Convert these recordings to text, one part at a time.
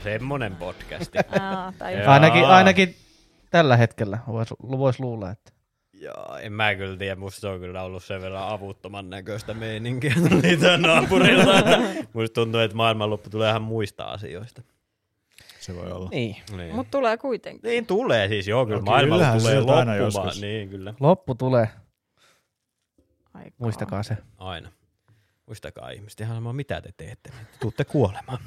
on semmonen podcasti. Aa. Ainakin, ainakin tällä hetkellä voisi vois luulla, että Joo, en mä kyllä tiedä, musta se on kyllä ollut sen verran avuttoman näköistä meininkiä niitä naapurilta. että musta tuntuu, että maailmanloppu tulee ihan muista asioista. Se voi olla. niin. Niin. Mut tulee kuitenkin. niin tulee siis, joo, kyllä No maailmalla tulee loppumaan. joskus. Niin, kyllä. Loppu tulee, Aikaa. muistakaa se. Aina. Muistakaa ihmiset, ihan sama mitä te teette, niin te tuutte kuolemaan.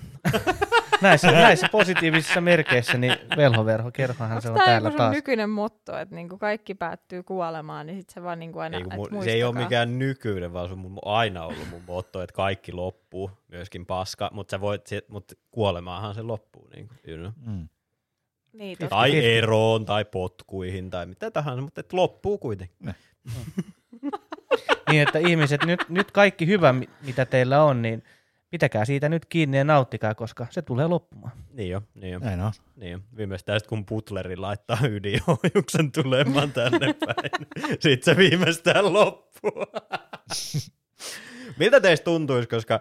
Näissä, näissä positiivisissa merkeissä, niin velhoverho, kerhohan se on tää täällä taas. nykyinen motto, että niinku kaikki päättyy kuolemaan, niin sit se vaan niinku aina, Ei, mun, se ei ole mikään nykyinen, vaan se on mun, aina ollut mun motto, että kaikki loppuu, myöskin paska, mutta sä voit, se, mut kuolemaahan se loppuu. Niin kuin, you know. Mm. Niin, totta. Tai eroon, tai potkuihin, tai mitä tahansa, mutta et loppuu kuitenkin. Niin, että ihmiset, nyt, nyt kaikki hyvä, mi- mitä teillä on, niin pitäkää siitä nyt kiinni ja nauttikaa, koska se tulee loppumaan. Niin jo, niin jo. Näin on. Niin jo. Viimeistään sit, kun Butleri laittaa ydinohjuksen tulemaan tänne päin, sit se viimeistään loppuu. Miltä teistä tuntuisi, koska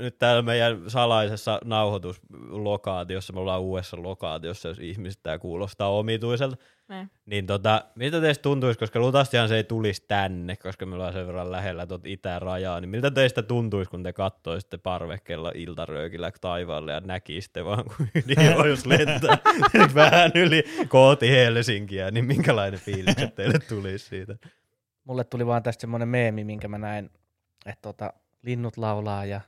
nyt täällä meidän salaisessa nauhoituslokaatiossa, me ollaan uudessa lokaatiossa, jos ihmiset tää kuulostaa omituiselta, Niin. niin tota, miltä teistä tuntuisi, koska luultavastihan se ei tulisi tänne, koska me ollaan sen verran lähellä tuot itärajaa, niin miltä teistä tuntuisi, kun te kattoisitte parvekkeella iltaröökillä taivaalle ja näkisitte vaan, kun ydinohjus lentää vähän yli kooti Helsinkiä, niin minkälainen fiilis teille tulisi siitä? Mulle tuli vaan tästä semmoinen meemi, minkä mä näin, että tota, linnut laulaa ja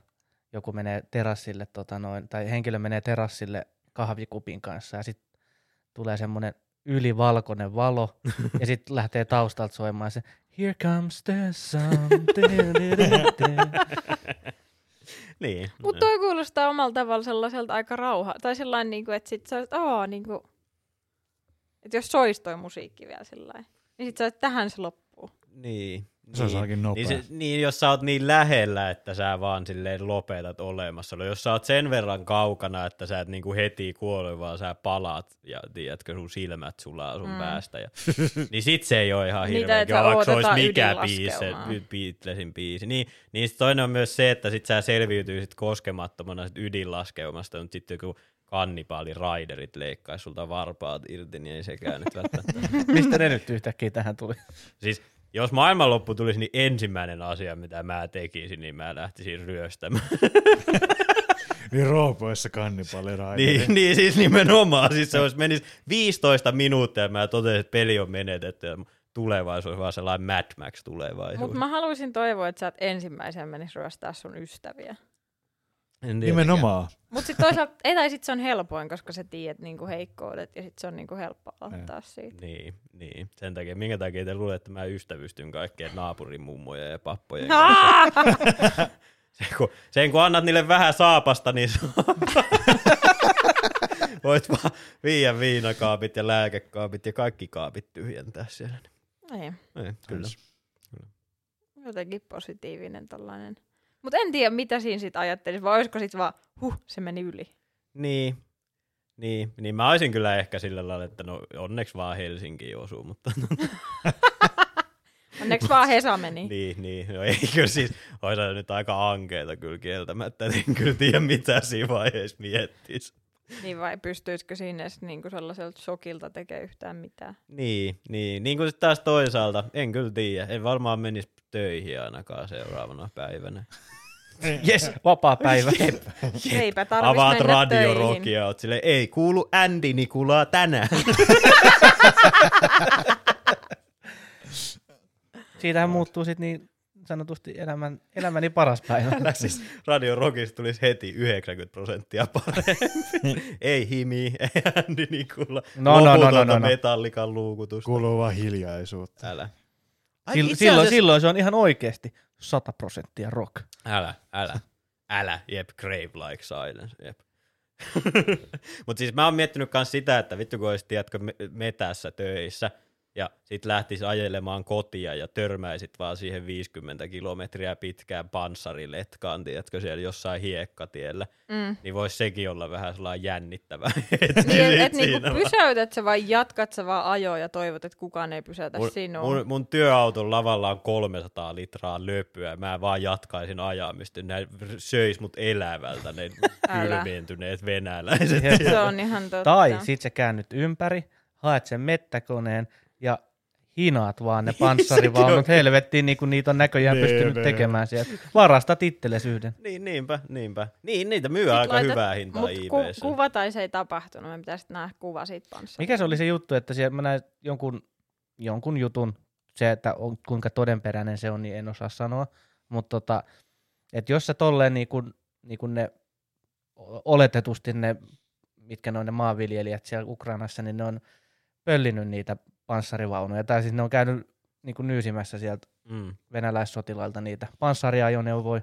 joku menee terassille, tota noin, tai henkilö menee terassille kahvikupin kanssa ja sitten tulee semmoinen ylivalkoinen valo ja sitten lähtee taustalta soimaan se Here comes the sun. Niin. Mutta toi kuulostaa omalla tavalla sellaiselta aika rauha. Tai sellainen, niinku, että sit sä oot, aa, niinku, että jos sois toi musiikki vielä sellainen, niin sit sä oot, tähän se loppuu. Niin. Se olisi ainakin nopea. Niin, se, niin, jos sä oot niin lähellä, että sä vaan silleen lopetat olemassaolo. Jos sä oot sen verran kaukana, että sä et niinku heti kuole, vaan sä palaat ja tiedätkö, sun silmät sulaa sun Mm. päästä. Ja, niin sit se ei ole ihan hirveä, että vaikka se olisi mikä biisi, se. Beatlesin biisi. Niin, niin sit toinen on myös se, että sit sä selviytyisit koskemattomana sit ydinlaskeumasta, mutta sitten joku kannibaali raiderit leikkaisi sulta varpaat irti, niin ei sekään nyt välttämättä. Mistä ne nyt yhtäkkiä tähän tuli? Siis jos maailmanloppu tulisi, niin ensimmäinen asia, mitä mä tekisin, niin mä lähtisin ryöstämään. Niin roopoissa kannipalli niin, niin, siis nimenomaan. Siis se olisi menisi 15 minuuttia ja mä totesin, että peli on menetetty ja tulevaisuus on vaan sellainen Mad Max tulevaisuus. Mutta mä haluaisin toivoa, että sä et ensimmäisenä menis ryöstää sun ystäviä. En Nimenomaan. Mutta sitten toisaalta, ei tai sit se on helpoin, koska sä tiedät niinku heikkoudet ja sit se on niinku helppo aloittaa siitä. Niin, niin. Sen takia, minkä takia te luulette, että mä ystävystyn kaikkien naapurin mummoja ja pappojen kanssa. Sen kun, sen kun annat niille vähän saapasta, niin voit vaan viiä viinakaapit ja lääkekaapit ja kaikki kaapit tyhjentää siellä. Ei, Ei, kyllä. jotenkin positiivinen tällainen. Mutta en tiedä, mitä siinä sitten ajattelisi, vai olisiko sitten vaan, huh, se meni yli. Niin, niin, niin mä olisin kyllä ehkä sillä lailla, että no onneksi vaan Helsinkiin osuu, mutta Onneksi vaan Hesa meni. niin, niin, no ei kyllä siis, olisi nyt aika ankeita kyllä kieltämättä, että en kyllä tiedä mitä siinä vaiheessa miettisi. Niin vai pystyisikö siinä edes niinku sellaiselta shokilta tekemään yhtään mitään? Niin, niin, niin kuin sitten taas toisaalta, en kyllä tiedä, en varmaan menisi töihin ainakaan seuraavana päivänä. Yes, vapaa päivä. Eipä tarvitsisi Avaat mennä Radio töihin. Rockia, oot silleen, ei kuulu Andy Nikulaa tänään. Siitähän muuttuu sitten niin sanotusti elämän, elämäni paras päivä. Älä siis Radio Rockista tulisi heti 90 prosenttia parempi. ei himi, ei Andy Nikula. No, no, no, no, Loputonta no, no. metallikan luukutusta. Kuuluu vaan hiljaisuutta. Älä. Ai, Sil- itse silloin, asiassa- silloin se on ihan oikeasti 100 prosenttia rock. Älä, älä, älä, jep, crave like silence, jep. Mutta siis mä oon miettinyt myös sitä, että vittu kun olisit, tiedätkö, me- metässä töissä, ja sit lähtis ajelemaan kotia ja törmäisit vaan siihen 50 kilometriä pitkään panssariletkaan, tiedätkö, siellä jossain hiekkatiellä, Mm. niin voisi sekin olla vähän sellainen jännittävä. Niin, et, et siinä niinku vaan- pysäytät sä vai jatkat sä vaan ajoa ja toivot, että kukaan ei pysäytä mun, sinua. mun, mun työauton lavalla on 300 litraa löpyä, mä vaan jatkaisin ajamista, ne söis mut elävältä, ne Älä. kylmeentyneet venäläiset. Se on ihan totta. Tai sit sä käännyt ympäri, haet sen mettäkoneen ja hinaat vaan ne panssarivaunut helvettiin, niin kuin niitä on näköjään Nee, pystynyt nee. tekemään sieltä. Varastat itsellesi yhden. Niin, niinpä, niinpä. Niin, niitä myy Sit aika laitat- hyvää hintaa Mut ku, kuva tai se ei tapahtunut, me pitäisi nähdä kuva siitä panssarista. Mikä se oli se juttu, että siellä mä näin jonkun, jonkun jutun, se, että on, kuinka todenperäinen se on, niin en osaa sanoa, mutta tota, että jos sä tolleen niin kuin, niin kuin ne oletetusti ne, mitkä ne on ne maanviljelijät siellä Ukrainassa, niin ne on pöllinyt niitä panssarivaunuja, tai siis ne on käynyt niin kuin nyysimässä sieltä Mm. venäläissotilailta niitä panssariajoneuvoja,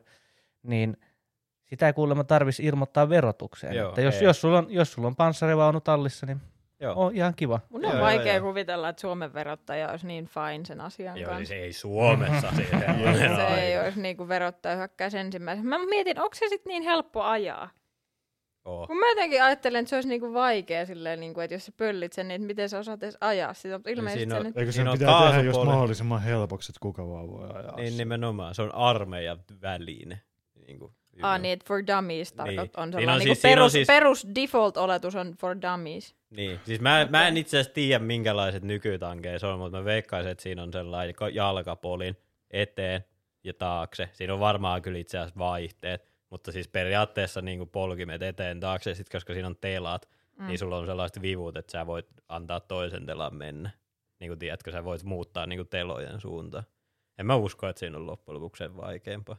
niin sitä ei kuulemma tarvitsisi ilmoittaa verotukseen. Joo, että jos, ei. jos, sulla on, jos sulla on panssarivaunu tallissa, niin Joo. on ihan kiva. Mun on Joo, vaikea joo, joo. kuvitella, että Suomen verottaja olisi niin fine sen asian Joo, kanssa. siis ei Suomessa siihen. se ei olisi niinku verottaja hyökkäisi ensimmäisenä. Mä mietin, onko se sitten niin helppo ajaa? Oo. Kun mä jotenkin ajattelen, että se olisi niinku vaikea silleen, niinku, että jos sä pöllit sen, niin että miten sä osaat edes ajaa sitä, mutta ilmeisesti siinä se on- nyt... Eikö se Siinä on pitää tehdä just mahdollisimman helpoksi, että kuka vaan voi ajaa Niin sen. nimenomaan, se on armeijan väline. Niin kuin, Ah, niin, että for dummies tarkoit Niin. on Siinä on sellainen siis- siis, siinä on perus, siis- perus default-oletus on for dummies. Niin, siis mä, mä en itse asiassa tiedä minkälaiset nykytankeja se on, mutta mä veikkaisin, että siinä on sellainen jalkapolin eteen ja taakse. Siinä on varmaan kyllä itse asiassa vaihteet, mutta siis periaatteessa niin kuin polkimet eteen taakse, sit koska siinä on telat, mm. niin sulla on sellaiset vivut, että sä voit antaa toisen telan mennä. Niin kuin tiedätkö, sä voit muuttaa niin kuin telojen suuntaan. En mä usko, että siinä on loppujen lopuksi sen vaikeampaa.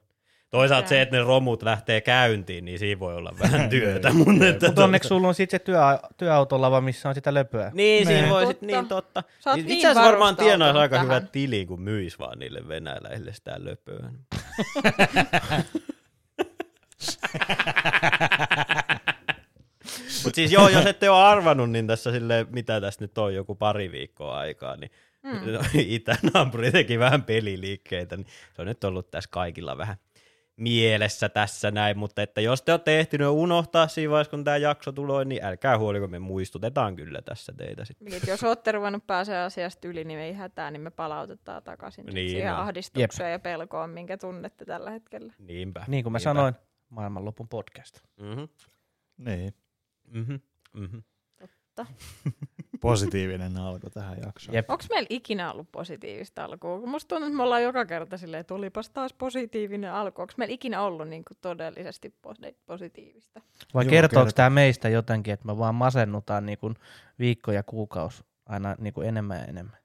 Toisaalta se, että ne romut lähtee käyntiin, niin siinä voi olla vähän työtä. mutta että Mutta onneksi sulla on sitten se työ, työautolava, missä on sitä löpöä. niin, siinä Ne. voi sit, Totta. niin totta. Niin, niin itse asiassa varmaan tienaisi aika tähän. hyvät tili, kun myis vaan niille venäläisille sitä löpöä. Mutta siis joo, jos ette ole arvannut, niin tässä sille mitä tässä nyt on, joku pari viikkoa aikaa, niin mm. itänaapuri teki vähän peliliikkeitä, niin se on nyt ollut tässä kaikilla vähän mielessä tässä näin, mutta että jos te olette ehtinyt unohtaa siinä vaiheessa, kun tämä jakso tulee, niin älkää huoliko, me muistutetaan kyllä tässä teitä sitten. Niin, jos olette ruvennut pääsee asiasta yli, niin me ei hätää, niin me palautetaan takaisin Niin, siihen no. ahdistukseen ja pelkoon, minkä tunnette tällä hetkellä. Niinpä. Niin kuin mä niinpä. sanoin, maailmanlopun podcast. Mhm. Niin. Mhm. Mhm. Positiivinen alku tähän jaksoon. Jep. Onko meillä ikinä ollut positiivista alkua? Kun Musta tuntuu, että me ollaan joka kerta silleen, että olipas taas positiivinen alku. Onko meillä ikinä ollut niin kuin todellisesti posi- positiivista? Vai Joo, kertooko kerta. tämä meistä jotenkin, että me vaan masennutaan niin kuin viikko ja kuukausi aina niin kuin enemmän ja enemmän?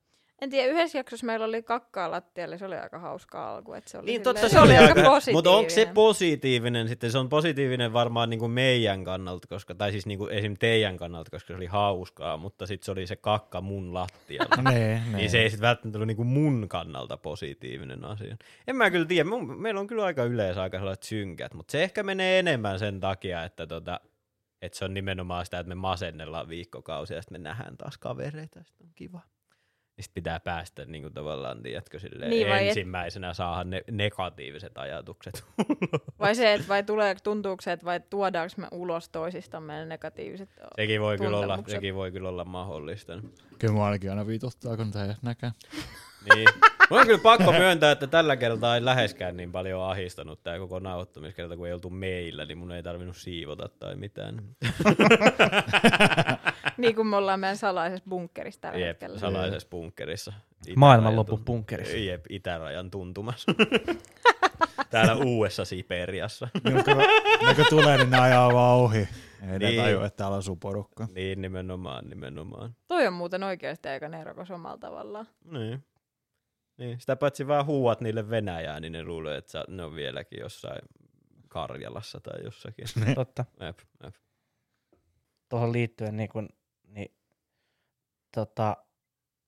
En tiedä, yhdessä jaksossa meillä oli kakkaa lattialla, se oli aika hauska alku. Että se oli Niin silleen- totta, se oli aika positiivinen. Mutta onko se positiivinen sitten? Se on positiivinen varmaan niinku meidän kannalta, koska, tai siis niinku esim. teidän kannalta, koska se oli hauskaa, mutta sitten se oli se kakka mun lattialla. No niin, niin se ei sitten välttämättä ollut niinku mun kannalta positiivinen asia. En mä kyllä tiedä, mun, meillä on kyllä aika yleensä aika sellaiset synkät, mutta se ehkä menee enemmän sen takia, että tota, että se on nimenomaan sitä, että me masennellaan viikkokausia ja sitten me nähdään taas kavereita ja sitten on kiva. Niin sit pitää päästä niin kuin tavallaan, tiedätkö, silleen Niin vai et- ensimmäisenä saada ne negatiiviset ajatukset. Vai se, että vai tulee, tuntuuko se, että vai tuodaanko me ulos toisistamme ne negatiiviset sekin, voi kyllä olla, sekin voi kyllä olla mahdollista. Kyllä mua ainakin aina vituttaa, kun tää näkee. Niin. Mun on kyllä pakko myöntää, että tällä kertaa ei läheskään niin paljon ahistanut tämä koko nauhoittamiskerta, kun ei oltu meillä, niin mun ei tarvinnut siivota tai mitään. Niin kuin me ollaan meidän salaisessa bunkkerissa tällä Jep, hetkellä. salaisessa bunkkerissa. Itärajan Maailmanlopun tunt- bunkkerissa. Jep, itärajan tuntumassa. Täällä uudessa Siperiassa. Niin, kun, ne kun tulee, niin ne ajaa vaan ohi. Ei Niin. niin. ne tajua, että täällä asuu porukka. niin, nimenomaan, nimenomaan. Toi on muuten oikeasti aika nerokas omalla tavallaan. Niin. niin. Sitä paitsi vaan huuat niille Venäjää, niin ne luulee, että ne on vieläkin jossain Karjalassa tai jossakin. Totta. Jep, jep. Tuohon liittyen niin kun, niin, tota,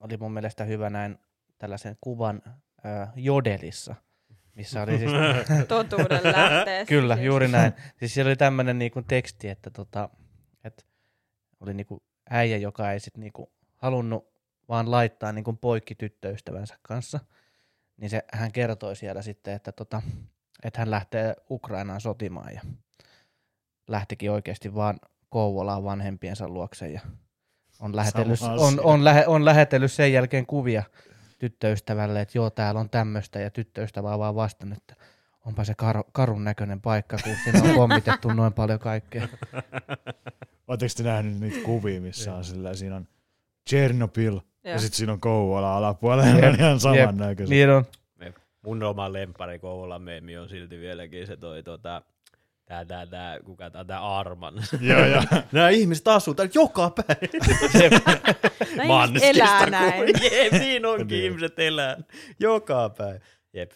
oli mun mielestä hyvä näin tällaisen kuvan äh, Jodelissa, missä oli siis Totuuden lähteessä. Kyllä, siis. juuri näin. Siis siellä oli tämmöinen niinku teksti, että tota, et oli niinku äijä, joka ei sit niinku halunnut vaan laittaa niin kuin poikki tyttöystävänsä kanssa, niin se, hän kertoi siellä sitten, että, tota, että hän lähtee Ukrainaan sotimaan ja lähtikin oikeasti vaan Kouvolaan vanhempiensa luokse ja on lähetellyt, on, on, lähe, on lähetellyt sen jälkeen kuvia tyttöystävälle, että joo, täällä on tämmöistä ja tyttöystävä on vaan vastannut, että onpa se kar, karun näköinen paikka, kun siinä on pommitettu noin paljon kaikkea. Oletteko te nähnyt niitä kuvia, missä on sillä, siinä on Chernobyl ja, ja sitten siinä on Kouvola alapuolella, ne on ihan samannäköiset. Niin on. Mun oma lempari Kouvolan meemi on silti vieläkin se toi tota, tää, tää, tää, kuka tää, tää Arman. Joo, joo. Nämä ihmiset asuu täällä joka päivä. Nämä Manskista ihmiset elää kuin- näin. Jep, niin onkin, Niin. ihmiset elää joka päivä. Jep.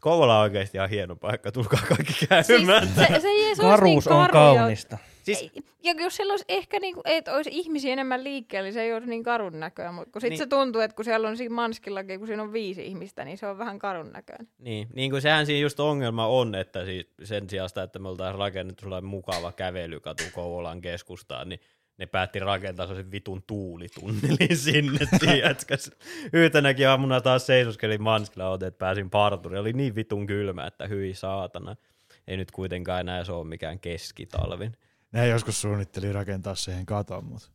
Kouvola on oikeasti ihan hieno paikka, tulkaa kaikki Siis käymään. se, se, ei edes Karuus on niin karu, ja- kaunista. Siis- ja jos siellä olisi ehkä niinku, että olisi ihmisiä enemmän liikkeellä, niin se ei olisi niin karun näköä. Mutta kun sitten Niin. se tuntuu, että kun siellä on siinä Manskillakin, kun siinä on viisi ihmistä, niin se on vähän karun näköinen. Niin, niin kuin sehän siinä just ongelma on, että siis sen sijasta, että me oltaisiin rakennettu sellainen mukava kävelykatu Kouvolan keskustaan, niin ne päätti rakentaa sellaisen vitun tuulitunnelin sinne, tiedätkö? Yhtenäkin aamuna taas seisoskelin Manskilla, otin, että pääsin parturiin. Oli niin vitun kylmä, että hyi saatana. Ei nyt kuitenkaan enää se ole mikään keskitalvin. Ne joskus suunnitteli rakentaa siihen katon, mutta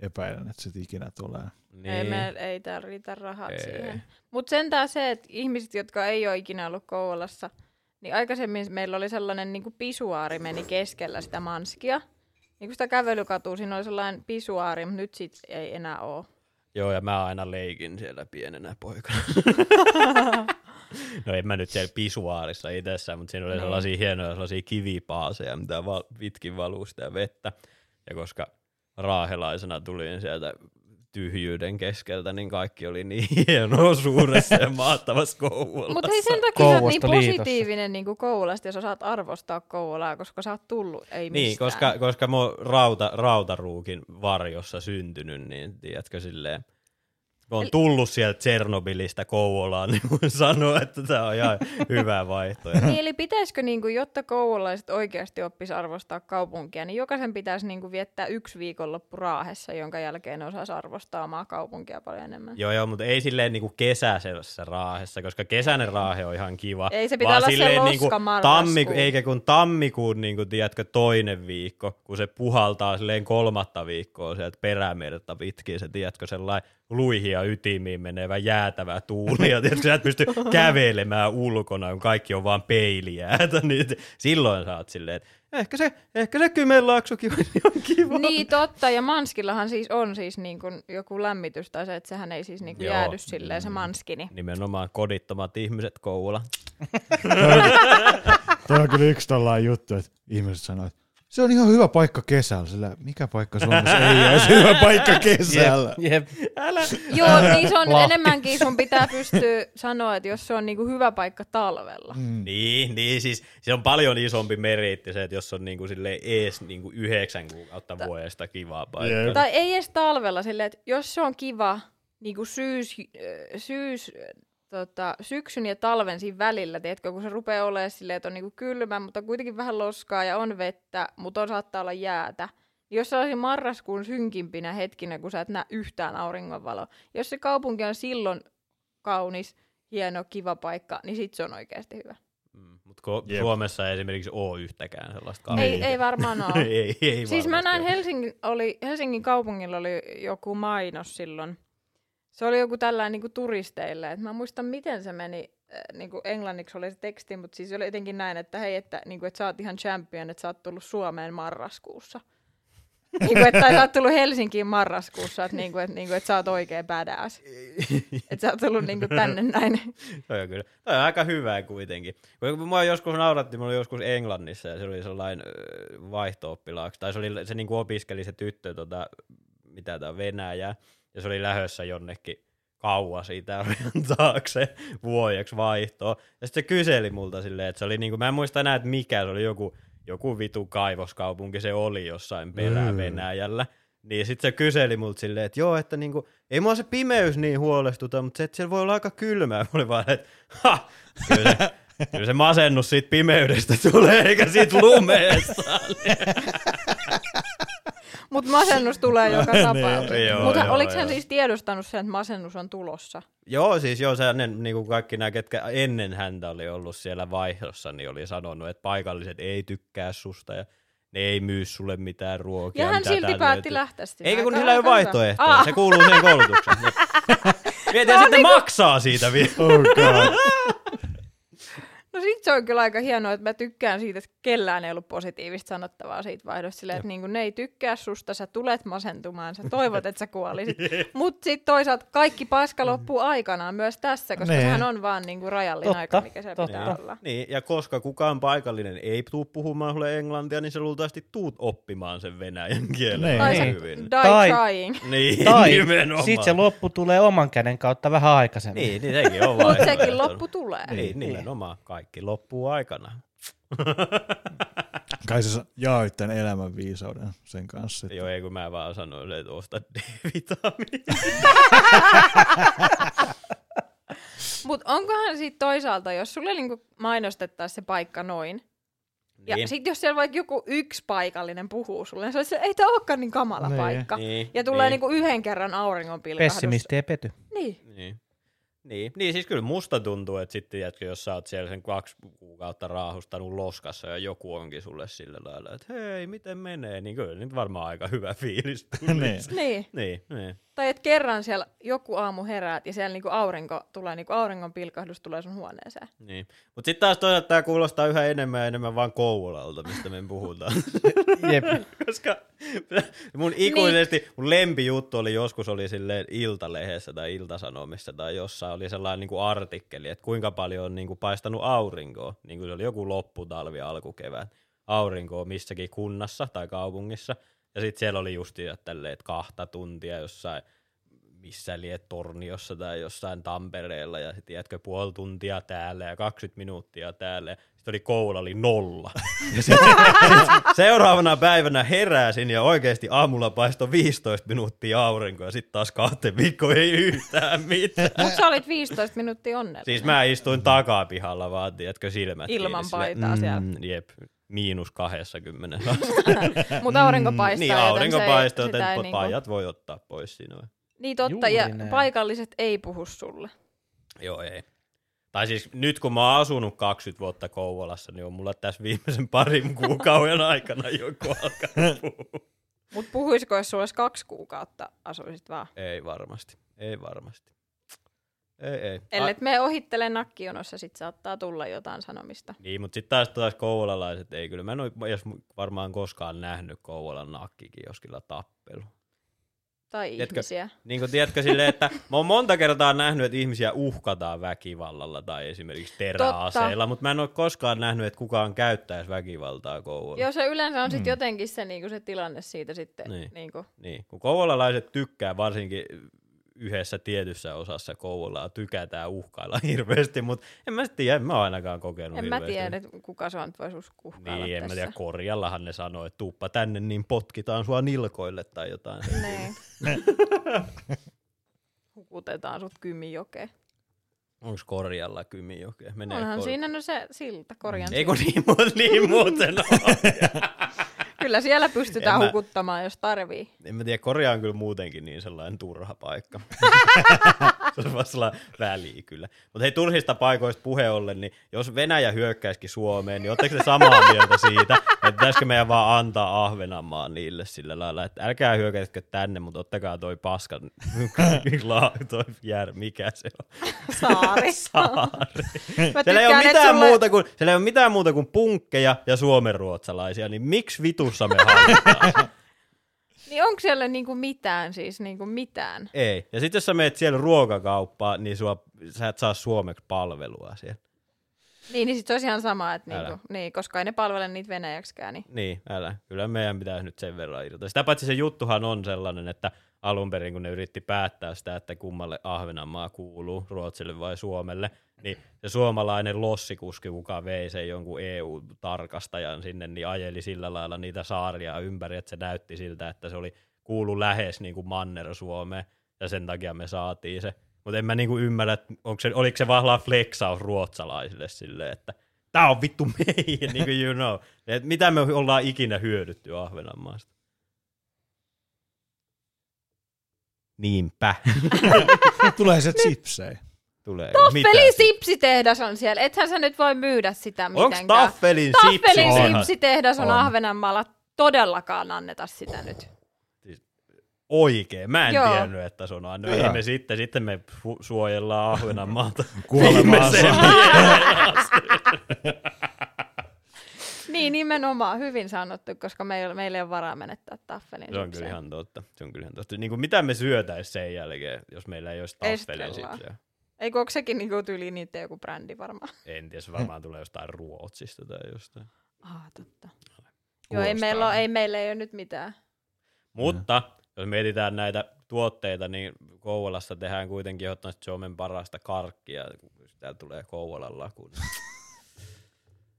epäilen, että se ikinä tulee. Niin. Ei, me, ei täällä riitä rahat Ei. siihen. Mutta sentään se, että ihmiset, jotka ei ole ikinä ollut Kouvolassa, niin aikaisemmin meillä oli sellainen niin pisuaari meni keskellä sitä Manskia. Niin kuin sitä kävelykatua, siinä oli sellainen pisuaari, mutta nyt sit ei enää ole. Joo, ja mä aina leikin siellä pienenä poikana. no en mä nyt siellä pisuaarissa itsessään, mutta siinä oli Niin. sellaisia hienoja sellaisia kivipaaseja, mitä val- pitkin valuu sitä vettä. Ja koska raahelaisena tulin sieltä tyhjyyden keskeltä, niin kaikki oli niin hienoa suuressa ja mahtavassa Kouvolassa. Mutta hei, sen takia sä oot niin positiivinen niin kuin Kouvolasta, jos osaat arvostaa Kouvolaa, koska sä oot tullut ei Niin, mistään. koska, koska mä oon rauta, rautaruukin varjossa syntynyt, niin tiedätkö silleen, kun on Eli- tullut sieltä Tsernobylistä Kouvolaan, niin voin sanoa, että tämä on ihan hyvä vaihtoehto. Niin, eli pitäisikö, niin kuin, jotta kouvolaiset oikeasti oppis arvostaa kaupunkia, niin jokaisen pitäisi niin kuin, viettää yksi viikonloppu Raahessa, jonka jälkeen osaisi arvostaa omaa kaupunkia paljon enemmän. Joo, joo, mutta ei silleen niinku kesäisessä raahessa, koska kesäinen raahe on ihan kiva. Ei, se pitää vaan olla se loska marraskuu. tammiku, eikä kun tammikuun, niinku, tiedätkö, toinen viikko, kun se puhaltaa silleen kolmatta viikkoa sieltä perämerta pitkin, se tiedätkö, sellainen luihin ja ytimiin menevä jäätävä tuuli, ja tiedätkö, sä et pysty kävelemään ulkona, kun kaikki on vaan peilijäätä, niin silloin sä oot silleen, että ehkä se, ehkä se Kymenlaaksokin on ihan kiva. Niin totta, ja Manskillahan siis on siis niin kuin joku lämmitys tai se, että sehän ei siis niin kuin Joo. jäädy silleen se Manskini. Nimenomaan kodittomat ihmiset Kouvola. Tuo on kyllä yksi tollainen juttu, että ihmiset sanoo, että se on ihan hyvä paikka kesällä. Sillä mikä paikka Suomessa ei ole se hyvä paikka kesällä? Jep, jep. Älä, Joo, niin se on Lahti. enemmänkin sun pitää pystyä sanoa, että jos se on niin kuin hyvä paikka talvella. Mm. Niin, niin siis se on paljon isompi meriitti se, että jos on niinku silleen ees niinku yhdeksän kuukautta vuodesta kivaa paikkaa. Jep. Tai ei edes talvella silleen, että jos se on kiva niin kuin syys, äh, syys tota, syksyn ja talven siinä välillä, tiedätkö, kun se rupeaa olemaan silleen, että on niin kuin kylmä, mutta kuitenkin vähän loskaa ja on vettä, mutta on saattaa olla jäätä. Niin Jos se olisi marraskuun synkimpinä hetkinä, kun sä et näe yhtään auringonvaloa. Jos se kaupunki on silloin kaunis, hieno, kiva paikka, niin sit se on oikeasti hyvä. Mm, Mutta ko- Jep. Suomessa ei esimerkiksi ole yhtäkään sellaista Ei, kaupunkia. ei varmaan ole. ei, ei Siis mä varmasti näin ole. Helsingin, oli, Helsingin kaupungilla oli joku mainos silloin. Se oli joku tällainen niin turisteille. Et mä muistan, miten se meni. äh, Niin kuin englanniksi oli se teksti, mutta siis oli jotenkin näin, että hei, että, niin kuin, että sä oot ihan champion, että sä oot tullut Suomeen marraskuussa. niin kuin, että tai sä oot tullut Helsinkiin marraskuussa, että, niin kuin, että, niin kuin, että sä oot oikein badass. että sä oot tullut niin kuin, tänne näin. Toi on kyllä. Toi on aika hyvä kuitenkin. Kun mua joskus nauratti, mä olin joskus Englannissa ja se oli sellainen vaihto-oppilaaksi. Tai se, oli, se niinku opiskeli se tyttö, tota, mitä tää on, Venäjää. Ja se oli lähössä jonnekin kauas Itärajan taakse vuodeksi vaihtoa. Ja sitten se kyseli multa silleen, että se oli niinku, mä en muista enää, että mikä, se oli joku, joku vitu kaivoskaupunki se oli jossain perää Mm. Venäjällä. Niin sitten se kyseli multa silleen, että joo, että niinku, ei mua se pimeys niin huolestuta, mutta se, että siellä voi olla aika kylmää. Mä olin vaan, että ha, kyllä se, kyllä se masennus siitä pimeydestä tulee, eikä siitä lumeesta. Mutta masennus tulee joka Niin. tapauksessa. Mutta oliko hän siis tiedostanut sen, että masennus on tulossa? Joo, siis joo, se niin kuin kaikki nämä, ketkä ennen häntä oli ollut siellä vaihdossa, niin oli sanonut, että paikalliset ei tykkää susta ja ne ei myy sulle mitään ruokia. Ja hän mitä silti päätti löytyy. lähteä sinne. Eikä kun niillä ei ole vaihtoehtoja. Se kuuluu siihen koulutukseen. Mietin, ja sitten maksaa siitä vielä. Oh. No sit se on kyllä aika hienoa, että mä tykkään siitä, että kellään ei ollut positiivista sanottavaa siitä vaihdosta. Silleen, että niinku, ne ei tykkää susta, sä tulet masentumaan, sä toivot, että sä kuolisit. Mutta sitten toisaalta kaikki paska loppuu aikanaan myös tässä, koska Nee. sehän on vaan niinku rajallinen Totta, aika, mikä se totta. pitää olla. Niin, ja koska kukaan paikallinen ei tuu puhumaan sulle englantia, niin sä luultavasti tuut oppimaan sen venäjän kielen. Niin. Tai Niin. hyvin. die Tai- trying. Niin, Tai sit se loppu tulee oman käden kautta vähän aikaisemmin. Niin, niin sekin on Mutta sekin loppu tulee. Niin, nimenomaan. Kaikki loppuu aikanaan. Kai sä jaoit tämän elämän viisauden sen kanssa. Joo, ei kun mä vaan sanoin, että osta D-vitamiini. Mutta onkohan sitten toisaalta, jos sulle niinku mainostettaisiin se paikka noin, ja Niin. sitten jos siellä vaikka joku yksi paikallinen puhuu sulle, niin se olisi, ei tämä olekaan niin kamala Niin. paikka. Niin, Ja tulee niin. niinku yhden kerran auringonpilkahdus. Pessimisti ei pety. Niin. Niin. Niin. niin, siis kyllä musta tuntuu, että sitten jätkö, jos sä oot siellä sen kaksi kuukautta raahustanut loskassa ja joku onkin sulle sillä lailla, että hei, miten menee, niin kyllä nyt varmaan aika hyvä fiilis. Niin. Niin. niin, niin. Tai että kerran siellä joku aamu heräät ja siellä niinku aurinko tulee, niinku auringon pilkahdus tulee sun huoneeseen. niin. Mutta sitten taas toisaalta tämä kuulostaa yhä enemmän ja enemmän vaan Kouvolalta, mistä me puhutaan. Jep. Koska mun ikuisesti, mun lempijuttu oli joskus oli silleen Iltalehdessä tai Iltasanomissa tai jossain oli sellainen niin kuin artikkeli, että kuinka paljon on niin kuin paistanut aurinkoa, niin kuin se oli joku lopputalvi alkukevät, aurinkoa missäkin kunnassa tai kaupungissa. Ja sitten siellä oli just että kahta tuntia jossain missä liet Torniossa tai jossain Tampereella ja sitten jätkö puoli tuntia täällä ja 20 minuuttia täällä. Sitten oli koulu oli nolla. Ja sit, seuraavana päivänä heräsin ja oikeasti aamulla paistoi 15 minuuttia aurinkoa ja sitten taas kahteen viikkoon ei yhtään mitään. Mutta sä olit 15 minuuttia onnellinen. Siis mä istuin takapihalla vaan, tiedätkö, silmät Ilman kiinni paitaa siellä. Jep, miinus 20. Mutta aurinko paistaa. niin, aurinko paistaa, joten niinku... pajat voi ottaa pois siinä. vai? Niin totta, Juuri ja näin. paikalliset ei puhu sulle. Joo, ei. Tai siis nyt kun mä oon asunut 20 vuotta Kouvolassa, niin on mulla tässä viimeisen parin kuukauden aikana joku alkanut puhua. Mutta puhuisiko, jos sulla olisi kaksi kuukautta asuisit vaan? Ei varmasti, ei varmasti. Ei, ei. Ellet me ohittele nakkijonossa, sit saattaa tulla jotain sanomista. Niin, mutta sitten taas taas kouvolalaiset ei kyllä. Mä en ole varmaan koskaan nähnyt Kouvolan nakkikioskilla tappelu. Tai Tiedätkö- ihmisiä. Niin kuin tiedätkö silleen, että mä oon monta kertaa nähnyt, että ihmisiä uhkataan väkivallalla tai esimerkiksi teräaseilla, mutta mä en ole koskaan nähnyt, että kukaan käyttäisi väkivaltaa Kouvolassa. Joo, se yleensä on sitten jotenkin se, niinku, se tilanne siitä sitten. Niin. Niinku. Niin, kun kouvolalaiset tykkää varsinkin yhdessä tietyssä osassa Kouvolaa tykätään uhkailla hirveästi, mutta en mä tiedä, en mä oon ainakaan kokenut En mä hirveästi. tiedä, että kuka se on, että voisi uhkailla Niin, en mä tiedä, Korjallahan ne sanoo, että tuuppa tänne, niin potkitaan sua nilkoille tai jotain. Niin. Hukutetaan sut Kymijokeen. Onko Korjalla Kymijoke? Menee Onhan Kor- siinä no se silta, korjan Ei kun niin, mu- niin muuten on. Kyllä siellä pystytään En mä- hukuttamaan, jos tarvii. En mä tiedä, Korea on kyllä muutenkin niin sellainen turha paikka. se vaan sellainen väliä kyllä. Mutta hei, turhista paikoista puhe ollen, niin jos Venäjä hyökkäisikin Suomeen, niin ootteko te samaa mieltä siitä, että pitäisikö meidän vaan antaa Ahvenanmaan niille sillä lailla, että älkää hyökätkö tänne, mutta ottakaa toi paskan, la- toi jär, mikä se on, Saari. saari. Mä Siellä ei, ole mitään sulle- muuta kuin, siellä ei ole mitään muuta kuin punkkeja ja suomenruotsalaisia, niin miksi vitussa me halutaan? Niin onko siellä niinku mitään siis, niinku mitään? Ei. Ja sitten jos sä meet siellä ruokakauppaan, niin sua, sä et saa suomeksi palvelua siellä. Niin, niin sit se olisi ihan sama, että Älä. niinku, niin, koska ei ne palvele niitä venäjäksikään. Niin. Niin, älä. Kyllä meidän pitäisi nyt sen verran irrota. Sitä paitsi se juttuhan on sellainen, että alun perin kun ne yritti päättää sitä, että kummalle Ahvenanmaa kuuluu, Ruotsille vai Suomelle, niin se suomalainen lossikuski, kuka vei sen jonkun EU-tarkastajan sinne, niin ajeli sillä lailla niitä saaria ympäri, että se näytti siltä, että se oli kuulu lähes niin kuin Manner-Suomeen, ja sen takia me saatiin se. Mutta en mä niinku ymmärrä, että onko se, oliko se vaan flexaus ruotsalaisille silleen, että tää on vittu meidän, niin kuin you know. Et mitä me ollaan ikinä hyödytty Ahvenanmaasta? Niinpä. Tulee se chipsei. Tulee. Taffelin sipsitehdas on siellä. Ethän sä nyt voi myydä sitä Onko mitenkään. Taffelin Taffelin sipsitehdas? sipsitehdas on On. Ahvenanmaalla. Todellakaan anneta sitä nyt. Oikein. Mä en Joo. tiennyt, että se on aina. Joo. Ei me sitten, sitten me fu- suojellaan Ahvenanmaata. Kuolemaansa. Niin, nimenomaan. Hyvin sanottu, koska meillä, meillä ei ole varaa menettää Taffelin Se on kyllä ihan totta. Se on kyllä ihan totta. Niin kuin mitä me syötäis sen jälkeen, jos meillä ei olisi Taffelin sipsejä? Eikö onko sekin niinku tyyli niitä joku brändi varmaan? En tiedä, se varmaan tulee jostain Ruotsista tai jostain. Ah, totta. Joo, ei meillä, ole, ei meillä ei ole nyt mitään. Mutta jos mietitään näitä tuotteita, niin Kouvolassa tehdään kuitenkin ehdottomasti Suomen parasta karkkia, kun täällä tulee Kouvolan laku. niin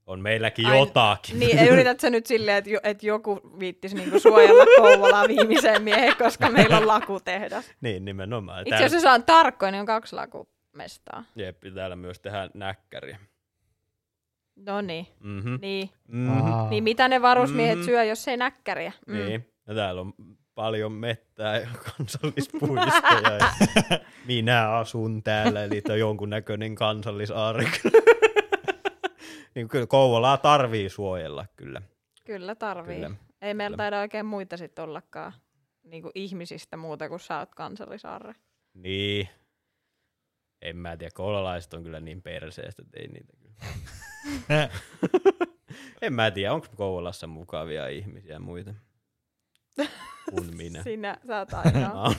On meilläkin Ai- jotakin. Niin, ei yrität sä nyt silleen, että, jo, että joku viittisi niinku suojella Kouvolaa viimeiseen miehen, koska meillä on lakutehdas. Niin, nimenomaan. Itse asiassa jos on tarkkoin, niin on kaksi lakumestaa. Jep, täällä myös tehdään näkkäriä. No niin. Mhm. Niin. Mhm. Aa. niin mitä ne varusmiehet Mm. syö, jos ei näkkäriä? Mm. Niin. Ja täällä on paljon mettää ja kansallispuistoja. ja minä asun täällä, eli tämä on jonkunnäköinen kansallisaari. niin kyllä Kouvolaa tarvii suojella kyllä. Kyllä tarvii. Kyllä. Ei meillä Kyllä. taida oikein muita sitten ollakaan niinku ihmisistä muuta kuin sä oot kansallisaarre. Niin. En mä tiedä, koulalaiset on kyllä niin perseestä, että ei niitä kyllä. en mä tiedä, onko Kouvolassa mukavia ihmisiä muita kuin minä. Sinä, sä oot ainoa.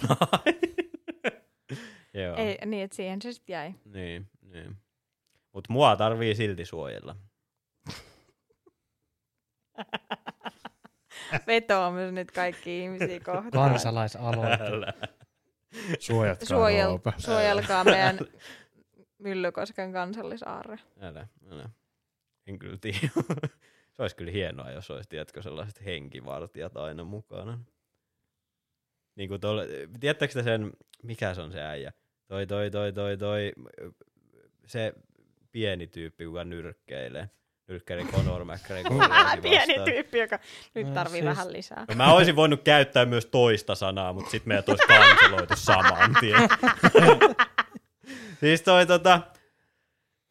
Joo. ei, niin, että siihen se sitten jäi. Niin, niin. Mut mua tarvii silti suojella. Vetoa myös nyt kaikki ihmisiä kohtaan. Kansalaisaloite. Älä. Suojatkaa Suojel, Roope. suojelkaa meidän Myllykosken kansallisaarre. Älä, älä. En kyllä tiedä. Se olisi kyllä hienoa, jos olisi, tiedätkö, sellaiset henkivartijat aina mukana. Niin kuin tuolla, tiedättekö te sen, mikä se on se äijä? Toi, toi, toi, toi, toi, se pieni tyyppi, joka nyrkkeilee. Nyrkkeilee Conor McGregorin Pieni tyyppi, joka nyt No, tarvii siis- vähän lisää. No, mä olisin voinut käyttää myös toista sanaa, mutta sitten meidät olisi kanseloitu saman tien. siis toi tota,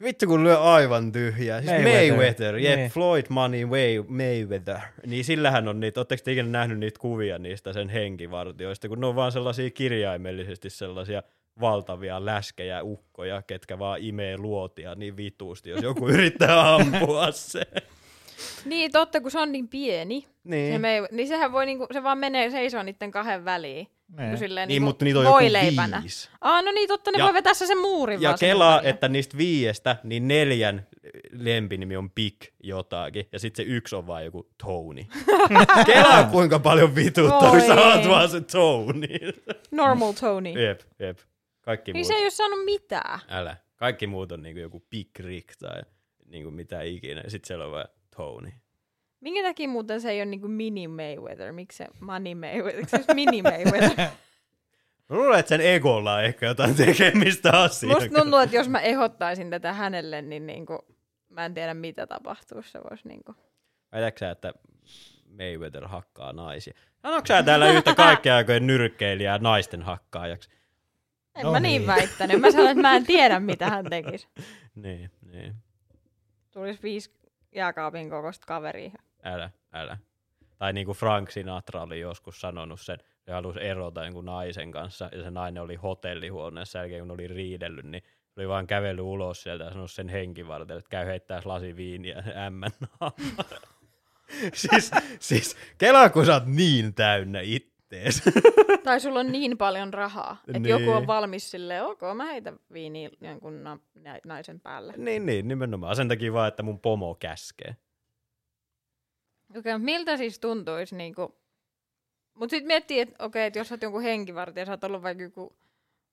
vittu kun lyö aivan tyhjää. Siis Mayweather. Mayweather, jep, Niin. Floyd Money Way, Mayweather. Niin sillähän on niitä, ootteko te ikinä nähnyt niitä kuvia niistä sen henkivartioista, kun ne on vaan sellaisia kirjaimellisesti sellaisia valtavia läskejä ukkoja, ketkä vaan imee luotia niin vituusti, jos joku yrittää ampua se. Niin, totta, kun se on niin pieni. Se Niin. me, niin sehän voi, niinku, se vaan menee seisoo niiden kahden väliin. Niin. Niin, silleen, Niin, niinku mutta niitä on joku voileipänä. viisi. Aa, no niin, totta, ne Ja- voi vetää sen muurin Ja kelaa, väliin. että niistä viiestä, niin neljän lempinimi on Big jotakin, ja sitten se yksi on vaan joku Tony. kelaa kuinka paljon vituttaa, kun sä oot vaan se Tony. Normal Tony. jep, jep. Kaikki Niin muut. se ei ole saanut mitään. Älä. Kaikki muut on niinku joku Big Rick tai niinku mitä ikinä, ja sitten siellä on vaan Tony. Minkä takia muuten se ei ole niinku mini Mayweather? Miksi se money Mayweather? Eikö se olisi mini Mayweather? Mä luulen, että sen egolla on ehkä jotain tekemistä asiaa. Musta tuntuu, että jos mä ehdottaisin tätä hänelle, niin niinku, mä en tiedä mitä tapahtuisi. Se voisi niinku... Väitätkö sä, että Mayweather hakkaa naisia? Sanoitko sä täällä yhtä kaikkea aikojen nyrkkeilijää naisten hakkaajaksi? En No mä niin niin. väittänyt. Mä sanoin, että mä en tiedä, mitä hän tekisi. Niin, niin. Tulisi viisi jääkaapin kokoista kaveria. Älä, älä. Tai niin kuin Frank Sinatra oli joskus sanonut sen, se halusi erota jonkun naisen kanssa, ja se nainen oli hotellihuoneessa, jälkeen kun oli riidellyt, niin oli vaan kävellyt ulos sieltä ja sanonut sen henkivartelle, että käy heittää lasi viiniä ämmän siis, siis, kelaa kun sä oot niin täynnä ittees. Tai sulla on niin paljon rahaa, että Niin. joku on valmis silleen, ok, mä heitän viiniä jonkun na- naisen päälle. niin, niin, nimenomaan. Sen takia vaan, että mun pomo käskee. Okei, okay, miltä siis tuntuisi niinku... Mut sit miettii, että okei, että jos sä oot jonkun henkivartija, sä oot ollut vaikka joku,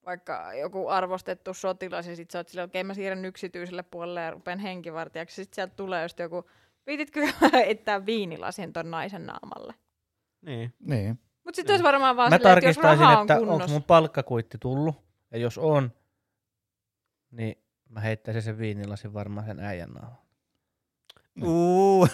vaikka joku arvostettu sotilas, ja sit sä oot silleen, okei, mä siirrän yksityiselle puolelle ja rupean henkivartijaksi, sit sieltä tulee just joku, viititkö heittää viinilasin ton naisen naamalle? Niin. Niin. Mut sit olisi varmaan vaan Mä silleen, että jos tarkistaisin, raha on että onko mun palkkakuitti tullut. Ja jos on, niin mä heittäisin sen viinilasin varmaan sen äijän naamaan. Uu.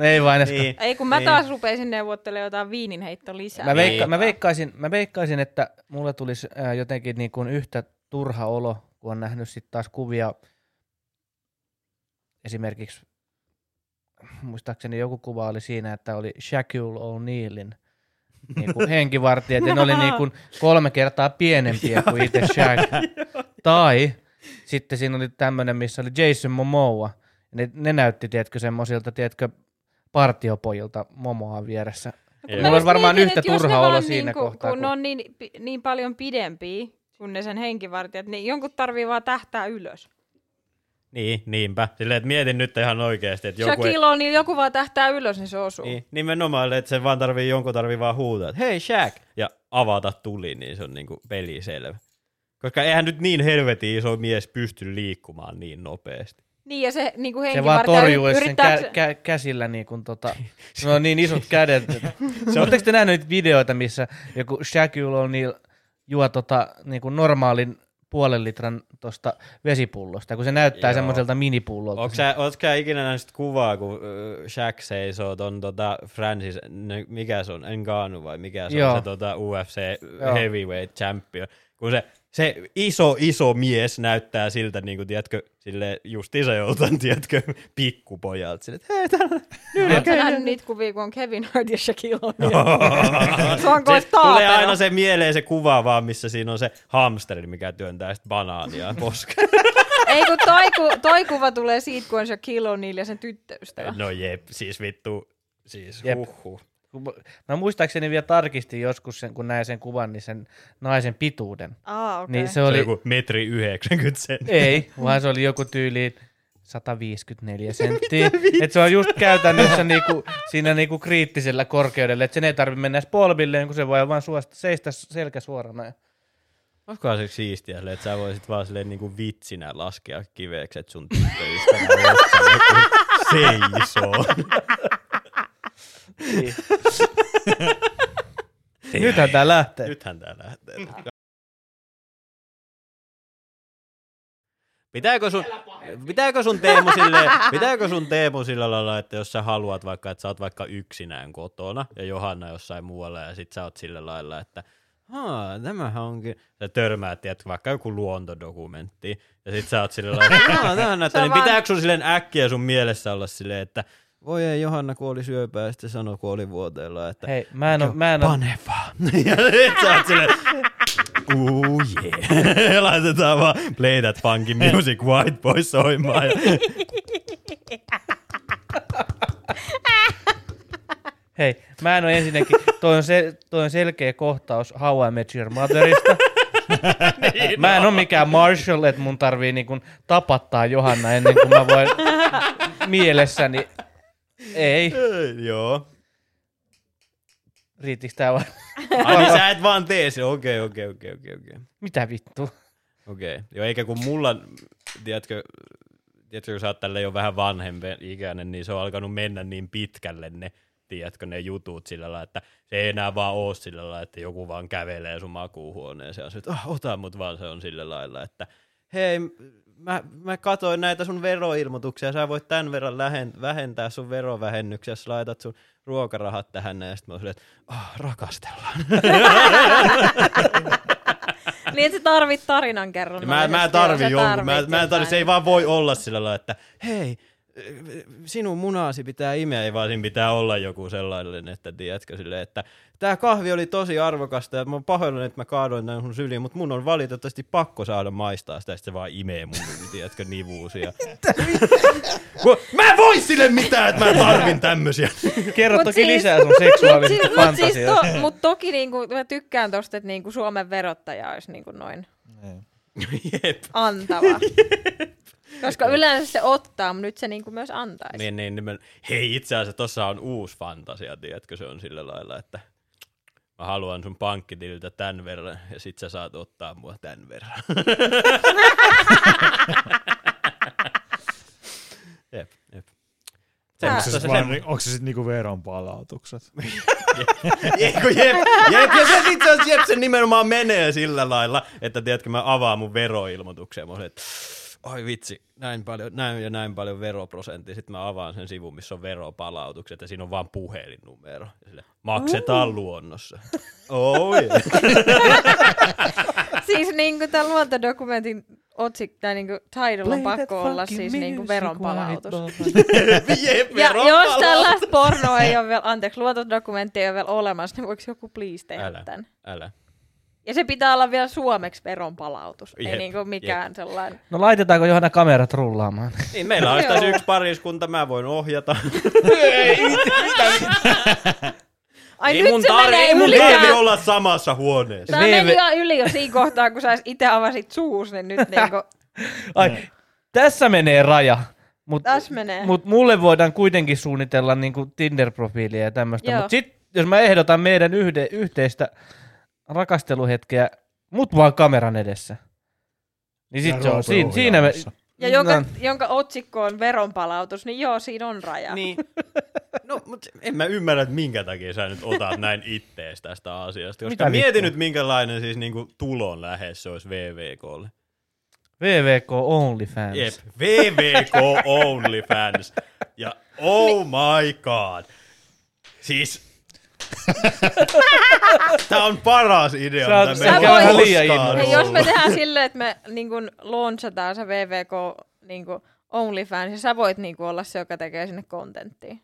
Ei vain edes. niin. Ei kun mä Niin. taas rupesin neuvottelemaan jotain viininheitto lisää. Mä, veikka, Niin. mä, veikkaisin, mä veikkaisin, että mulle tulisi ää, jotenkin niin kuin yhtä turha olo, kun on nähnyt sitten taas kuvia esimerkiksi, muistaakseni joku kuva oli siinä, että oli Shaquille O'Nealin niin kuin henkivartijat, ja ne oli niin kuin kolme kertaa pienempiä kuin itse Shaq. tai sitten siinä oli tämmöinen, missä oli Jason Momoa, ne, ne näytti, tiedätkö, semmoisilta, tiedätkö, partiopojilta Momoa vieressä. Joo. Mulla olisi varmaan mietin, yhtä turha olo siinä niinku, kohtaa, Kun kun- ne on niin, niin paljon pidempiä kuin ne sen henkivartijat, niin jonkun tarvii vaan tähtää ylös. Niin, niinpä. Silleen, että mietin nyt ihan oikeasti, että joku... ei- Shaquille on, niin joku vaan tähtää ylös, niin se osuu. Niin, nimenomaan, että se vaan tarvii, jonkun tarvii vaan huutaa, että hei Shaq, ja avata tuli, niin se on niinku peli selvä. Koska eihän nyt niin helvetin iso mies pysty liikkumaan niin nopeasti. Niin, ja se niin kuin Se vaan henkivartija torjuu sen yrittää... kä- kä- käsillä niin kuin tota, no on niin isot kädet. se Oletteko te nähneet niitä videoita, missä joku Shaquille O'Neal juo tota, niin kuin normaalin puolen litran tosta vesipullosta, kun se näyttää Joo. semmoiselta minipullolta. Onko sä, ootko sä ikinä nähnyt sitä kuvaa, kun äh, Shaq seisoo ton tota Francis, ne, mikä se on, Ngannou vai mikä se Joo. on, se tota UFC Joo. heavyweight champion, kun se, se iso, iso mies näyttää siltä, niin kuin, tiedätkö, sille justiinsa joltain, tiedätkö, pikkupojalta, sille, että hei, täällä, Oletko nähnyt niitä kuvia, kun on Kevin Hart ja Shaquille O'Neal? se on kuin se, tulee aina se mieleen se kuva vaan, missä siinä on se hamsteri, mikä työntää sitä banaania poskeen. Ei kun toi, ku, toi kuva tulee siitä, kun on Shaquille O'Neal ja sen tyttöystävä. no jep, siis vittu, siis Jep. huhhuh. Kun mä- muistaakseni vielä tarkistin joskus sen, kun näin sen kuvan, niin sen naisen pituuden. Aa, okei. Niin se Se oli oli, joku metri 90 senttiä. ei, vaan se oli joku tyyliin 154 senttiä. Et se on just käytännössä niinku, siinä niinku kriittisellä korkeudella, että sen ei tarvitse mennä edes polvilleen, kun se voi vaan suosta, seistä selkä suorana. Olisikohan se siistiä, että sä voisit vaan silleen niin kuin vitsinä laskea kiveksi, että sun tyttöystävä kun seisoo. Niin. Nythän tää lähtee. Nythän tää lähtee. Pitääkö sun, pitääkö sun Teemu sille, pitääkö sun Teemu sillä lailla, että jos sä haluat vaikka, että sä oot vaikka yksinään kotona ja Johanna jossain muualla ja sit sä oot sillä lailla, että Haa, tämähän onkin. Sä törmäät, tiedät, vaikka joku luontodokumentti, ja sit sä oot sillä lailla, että tämähän näyttää. Niin vaan- pitääkö sun silleen äkkiä sun mielessä olla silleen, että voi ei, Johanna kuoli syöpää, ja sitten sanoi kuolivuoteella, että Hei, mä en oo, mä en oo, pane vaan. ja sit sä oot silleen, yeah. Laitetaan vaan Play That Funky Music White Boy soimaan. Ja... hei, mä en oo ensinnäkin, toi on, se, toi on selkeä kohtaus How I Met Your Motherista. Niin Mä en oo mikään Marshall, että mun tarvii niinku tapattaa Johanna ennen kuin mä voin mielessäni, ei, Joo. riittikö tää vai? Ai niin sä et vaan tee se. Okei, okei, okei, okei, okei. Mitä vittu? Okei. Joo, eikä kun mulla, tiedätkö, tiedätkö, kun sä oot tälle jo vähän vanhempi ikäinen, niin se on alkanut mennä niin pitkälle ne, tiedätkö, ne jutut sillä lailla, että se ei enää vaan oo sillä lailla, että joku vaan kävelee sun makuuhuoneeseen ja sä, että oh, ota mut vaan se on sillä lailla, että hei, mä, mä katoin näitä sun veroilmoituksia, sä voit tämän verran lähen, vähentää sun verovähennyksiä, jos laitat sun ruokarahat tähän, ja sitten mä silleen, että oh, rakastellaan. Niin, että sä tarvit tarinan kerron. Ja mä, mä tarvin jonkun. Mä, mä en tarvi, se ei vaan voi olla sillä lailla, että hei, sinun munaasi pitää imeä, ei vaan siinä pitää olla joku sellainen, että tiedätkö silleen, että tämä kahvi oli tosi arvokasta ja mä oon pahoillani, että mä kaadoin näin sun syliin, mutta mun on valitettavasti pakko saada maistaa sitä, että se vaan imee mun, tiedätkö, nivuusia. Mä en voi sille mitään, että mä tarvin tämmösiä. Kerro Mut toki siis- lisää sun seksuaalisista Mut siis, fantasioista. to, mut toki niinku, mä tykkään tosta, että niinku Suomen verottaja olisi niinku noin Niin. Jep. antava. Koska yleensä se ottaa, mutta nyt se niinku myös antaisi. Niin, niin, niin, hei, itse asiassa tossa on uusi fantasia, tiedätkö, se on sillä lailla, että mä haluan sun pankkitililtä tämän verran, ja sit sä saat ottaa mua tämän verran. jep, jep. Onko se, sit vaan, onko se sitten niinku veronpalautukset? Eikö jep, jep, ja se itse asiassa jep, se nimenomaan menee sillä lailla, että tiedätkö, mä avaan mun veroilmoituksen, mä oon, että oi vitsi, näin, paljon, näin ja näin paljon veroprosentti. Sitten mä avaan sen sivun, missä on veropalautukset ja siinä on vaan puhelinnumero. Ja sille, maksetaan uh. luonnossa. Oh, yeah. siis niinku tämän luontodokumentin otsik, tai niinku title on pakko olla siis niinku veronpalautus. Jep, Ja veronpalautus. jos tällaista pornoa ei ole vielä, anteeksi, luontodokumenttia ei ole vielä olemassa, niin voiko joku please tehdä Älä. tämän? Älä. Ja se pitää olla vielä suomeksi veronpalautus, ei Jep, niinku mikään sellainen. No laitetaanko Johanna kamerat rullaamaan? Niin, meillä olisi tässä Joo. yksi pariskunta, mä voin ohjata. Ai ei nyt mun, se tar- menee ei mun tarvi olla samassa huoneessa. Tämä meni jo yli jo siinä kohtaa, kun sä itse avasit suus, niin nyt niinku, Ai, tässä menee raja. Mutta mut mulle voidaan kuitenkin suunnitella niinku Tinder-profiilia ja tämmöistä. Joo. Mutta sitten jos mä ehdotan meidän yhde, yhteistä rakasteluhetkeä, mut vaan kameran edessä. Niin Ja sit se on, siinä, siinä me. Ja jonka, No. jonka otsikko on veronpalautus, niin joo, siinä on raja. Niin. No, mutta en mä ymmärrä, että minkä takia sä nyt otat näin ittees tästä asiasta. Koska Mitä mieti nyt, minkälainen siis niinku tulon lähes se olisi VVKlle. VVK OnlyFans. Jep, VVK OnlyFans. Ja oh my god. Siis... Tää on paras idea, Sä oot mitä on vähän liian jos me tehdään silleen, että me niin kun, launchataan se VVK niin kun, OnlyFans, ja sä voit niin kun, olla se, joka tekee sinne kontenttia.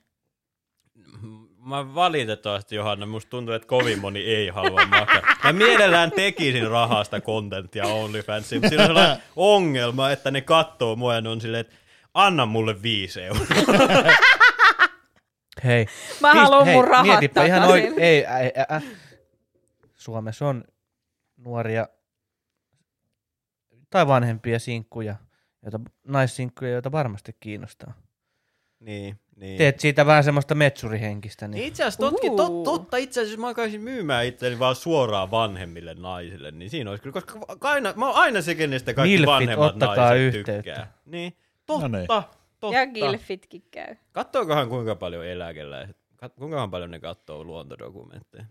Mä valitettavasti, Johanna, musta tuntuu, että kovin moni ei halua maksaa. Mä mielellään tekisin rahasta kontenttia OnlyFansiin, mutta siinä on sellainen ongelma, että ne kattoo mua ja ne on silleen, että anna mulle viisi euroa. Hei. Mä Siis, haluan hei, mun rahat mietipä ihan takaisin. oi- ei, ei, ä, ä. Suomessa on nuoria tai vanhempia sinkkuja, joita, naissinkkuja, joita varmasti kiinnostaa. niin, niin. Teet siitä vähän semmoista metsurihenkistä. Niin Niin. itse asiassa totkin, tot, totta, itse asiassa mä alkaisin myymään itseäni vaan suoraan vanhemmille naisille, niin siinä olisi kyllä, koska aina, mä oon aina se, kenestä kaikki Milfit, vanhemmat ottakaa naiset yhteyttä. tykkää. Niin, totta, No niin. Totta. Ja gilfitkin käy. Kattookohan kuinka paljon eläkeläiset, kuinka paljon ne katsoo luontodokumentteja?